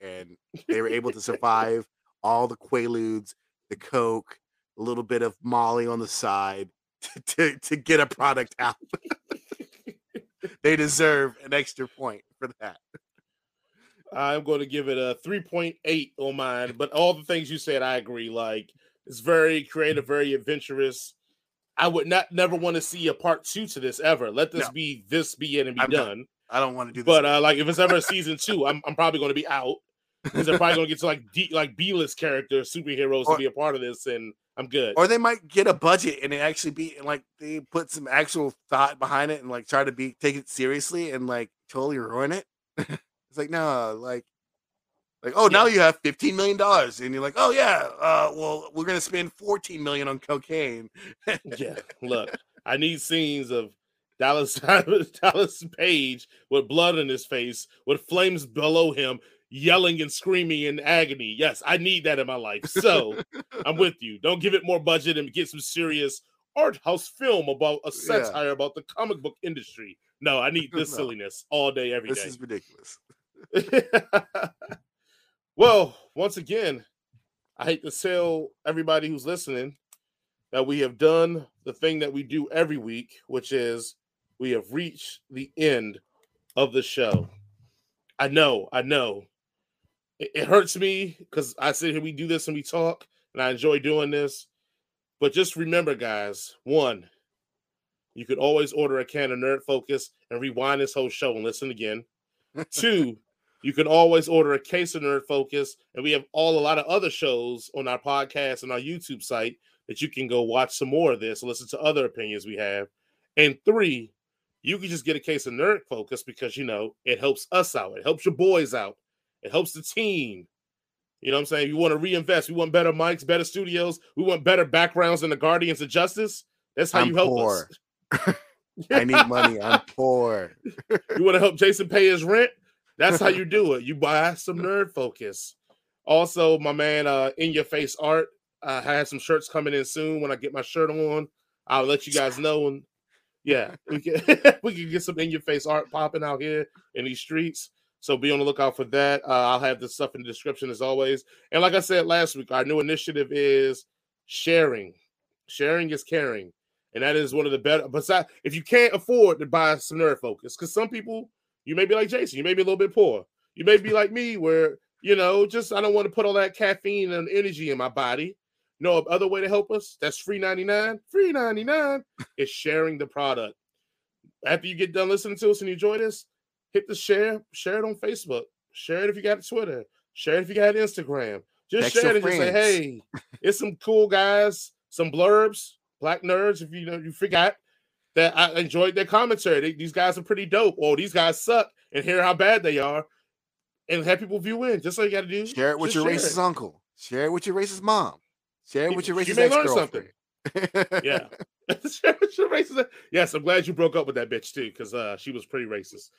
And they were able to survive all the quaaludes, the coke, a little bit of Molly on the side to, to, to get a product out. they deserve an extra point for that. I'm going to give it a 3.8 on mine, but all the things you said, I agree. Like it's very creative, very adventurous. I would not never want to see a part two to this ever. Let this No. be this be it and be I'm done. done. I don't want to do this. But uh, like if it's ever a season two, I'm, I'm probably going to be out because they're probably going to get to like D, like B list characters, superheroes Or- to be a part of this, and I'm good. or they might get a budget and it actually be and like they put some actual thought behind it and like try to be take it seriously and like totally ruin it. it's like no, like like oh now you have fifteen million dollars and you're like oh yeah, uh, well we're gonna spend fourteen million on cocaine. yeah, look, I need scenes of Dallas Dallas Page with blood in his face, with flames below him, yelling and screaming in agony. Yes, I need that in my life. So I'm with you. Don't give it more budget and get some serious art house film about a Yeah. satire about the comic book industry. No, I need this No. silliness all day, every this day. is ridiculous. Well, once again, I hate to tell everybody who's listening that we have done the thing that we do every week, which is we have reached the end of the show. I know, I know. It, it hurts me because I sit here, we do this and we talk, and I enjoy doing this. But just remember, guys, one, you could always order a can of Nerd Focus and rewind this whole show and listen again. Two, you can always order a case of Nerd Focus, and we have all a lot of other shows on our podcast and our YouTube site that you can go watch some more of this, listen to other opinions we have. And three, you can just get a case of Nerd Focus because you know it helps us out, it helps your boys out, it helps the team. You know what I'm saying? You want to reinvest. We want better mics, better studios. We want better backgrounds in the Guardians of Justice. That's how I'm you help poor. us. I need money. I'm poor. you want to help Jason pay his rent? That's how you do it. You buy some nerd focus. Also, my man, uh, in your face art. I had some shirts coming in soon. When I get my shirt on, I'll let you guys know. And yeah, we can we can get some in your face art popping out here in these streets. So be on the lookout for that. Uh, I'll have this stuff in the description as always. And like I said last week, our new initiative is sharing. Sharing is caring, and that is one of the better. Besides, if you can't afford to buy some nerd focus, because some people you may be like Jason, you may be a little bit poor. You may be like me, where you know, just I don't want to put all that caffeine and energy in my body. No other way to help us. That's free 99. Free 99 is sharing the product. After you get done listening to us and you enjoy this, hit the share, share it on Facebook, share it if you got Twitter, share it if you got Instagram. Just Text share it and just say, hey, it's some cool guys, some blerds, black nerds, if you know you forgot that I enjoyed their commentary. They- these guys are pretty dope. Or these guys suck, and hear how bad they are, and have people view in. Just all you got to do. Share it with your racist it. uncle. Share it with your racist mom. Share it You- with your you racist may ex learn something. girlfriend. Yeah. Share with your racist- yes, I'm glad you broke up with that bitch too, because uh, she was pretty racist.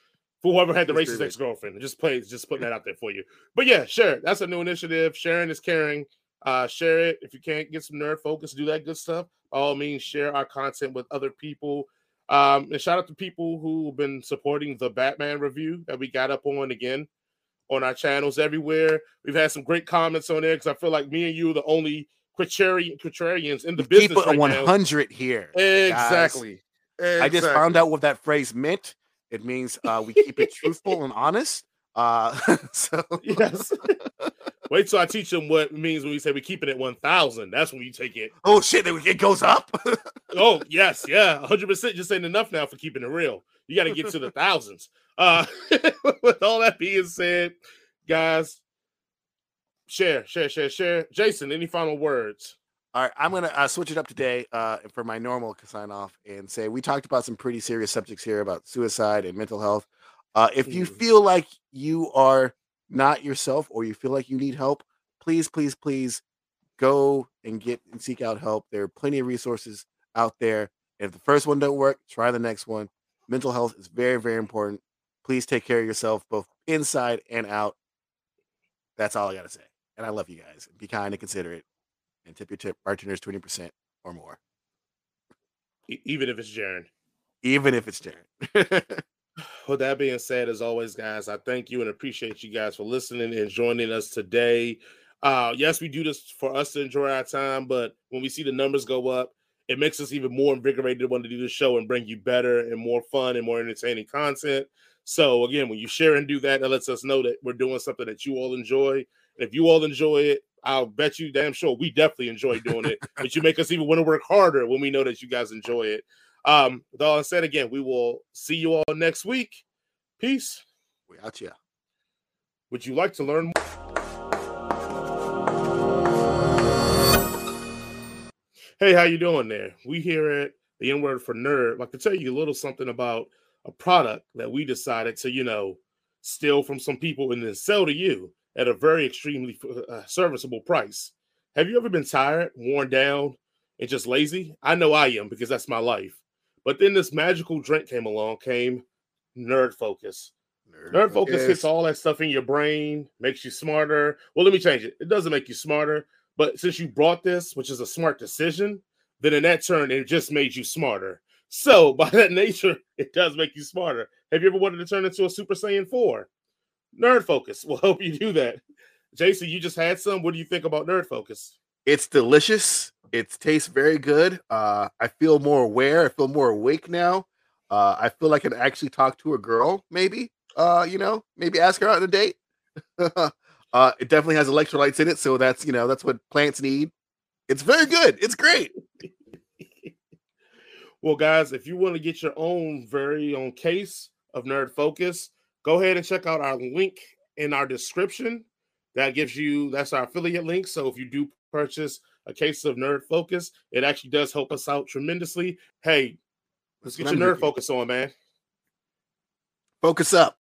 For whoever had the racist ex girlfriend, just play, just putting that out there for you. But yeah, sure, That's a new initiative. Sharing is caring. Uh, share it. If you can't get some nerd focus, do that good stuff. By all means, share our content with other people. Um, and shout out to people who've been supporting the Batman review that we got up on again on our channels everywhere. We've had some great comments on there because I feel like me and you are the only Quatrarian, Quatrarians in the We business keep it right a now. 100 here. Exactly. I just found out what that phrase meant. It means uh, we keep it truthful and honest. Uh, so Yes. Wait till I teach them what it means when we say we're keeping it 1,000. That's when you take it. oh shit, it goes up. Oh, yes. Yeah. 100% just ain't enough now for keeping it real. You got to get to the thousands. Uh, with all that being said, guys, share, share, share, share. Jason, any final words? All right, I'm gonna uh, switch it up today uh, for my normal sign off and say we talked about some pretty serious subjects here about suicide and mental health. Uh, if you Mhm. feel like you are not yourself or you feel like you need help, please, please, please go and get and seek out help. There are plenty of resources out there. If the first one don't work, try the next one. Mental health is very, very important. Please take care of yourself both inside and out. That's all I gotta say. And I love you guys. Be kind and considerate and tip your tip bartenders 20% or more, even if it's Jaron. even if it's Jared. With that being said, as always, guys, I thank you and appreciate you guys for listening and joining us today. Uh, yes, we do this for us to enjoy our time, but when we see the numbers go up, it makes us even more invigorated to want to do the show and bring you better and more fun and more entertaining content. So again, when you share and do that, that lets us know that we're doing something that you all enjoy. And if you all enjoy it, I'll bet you damn sure we definitely enjoy doing it. but you make us even want to work harder when we know that you guys enjoy it. Um, with all that said, again, we will see you all next week. Peace. we out here. Would you like to learn more? Hey, how you doing there? We here at the N word for nerd like to tell you a little something about a product that we decided to, you know, steal from some people and then sell to you at a very extremely uh, serviceable price. Have you ever been tired, worn down, and just lazy? I know I am because that's my life. But then this magical drink came along, came Nerd Focus. Nerd focus hits all that stuff in your brain, makes you smarter. Well, let me change it. It doesn't make you smarter, but since you brought this, which is a smart decision, then in that turn, it just made you smarter. So, by that nature, it does make you smarter. Have you ever wanted to turn into a Super Saiyan 4? Nerd Focus will help you do that. Jason, you just had some. What do you think about Nerd Focus? It's delicious. It tastes very good. Uh, I feel more aware. I feel more awake now. Uh, I feel like I can actually talk to a girl, maybe. Uh, you know, maybe ask her out on a date. uh, it definitely has electrolytes in it, so that's you know that's what plants need. It's very good. It's great. Well, guys, if you want to get your own very own case of Nerd Focus, go ahead and check out our link in our description. That gives you that's our affiliate link. So if you do purchase a case of Nerd Focus, it actually does help us out tremendously. Hey, let's get your Nerd Focus on, man. Focus up.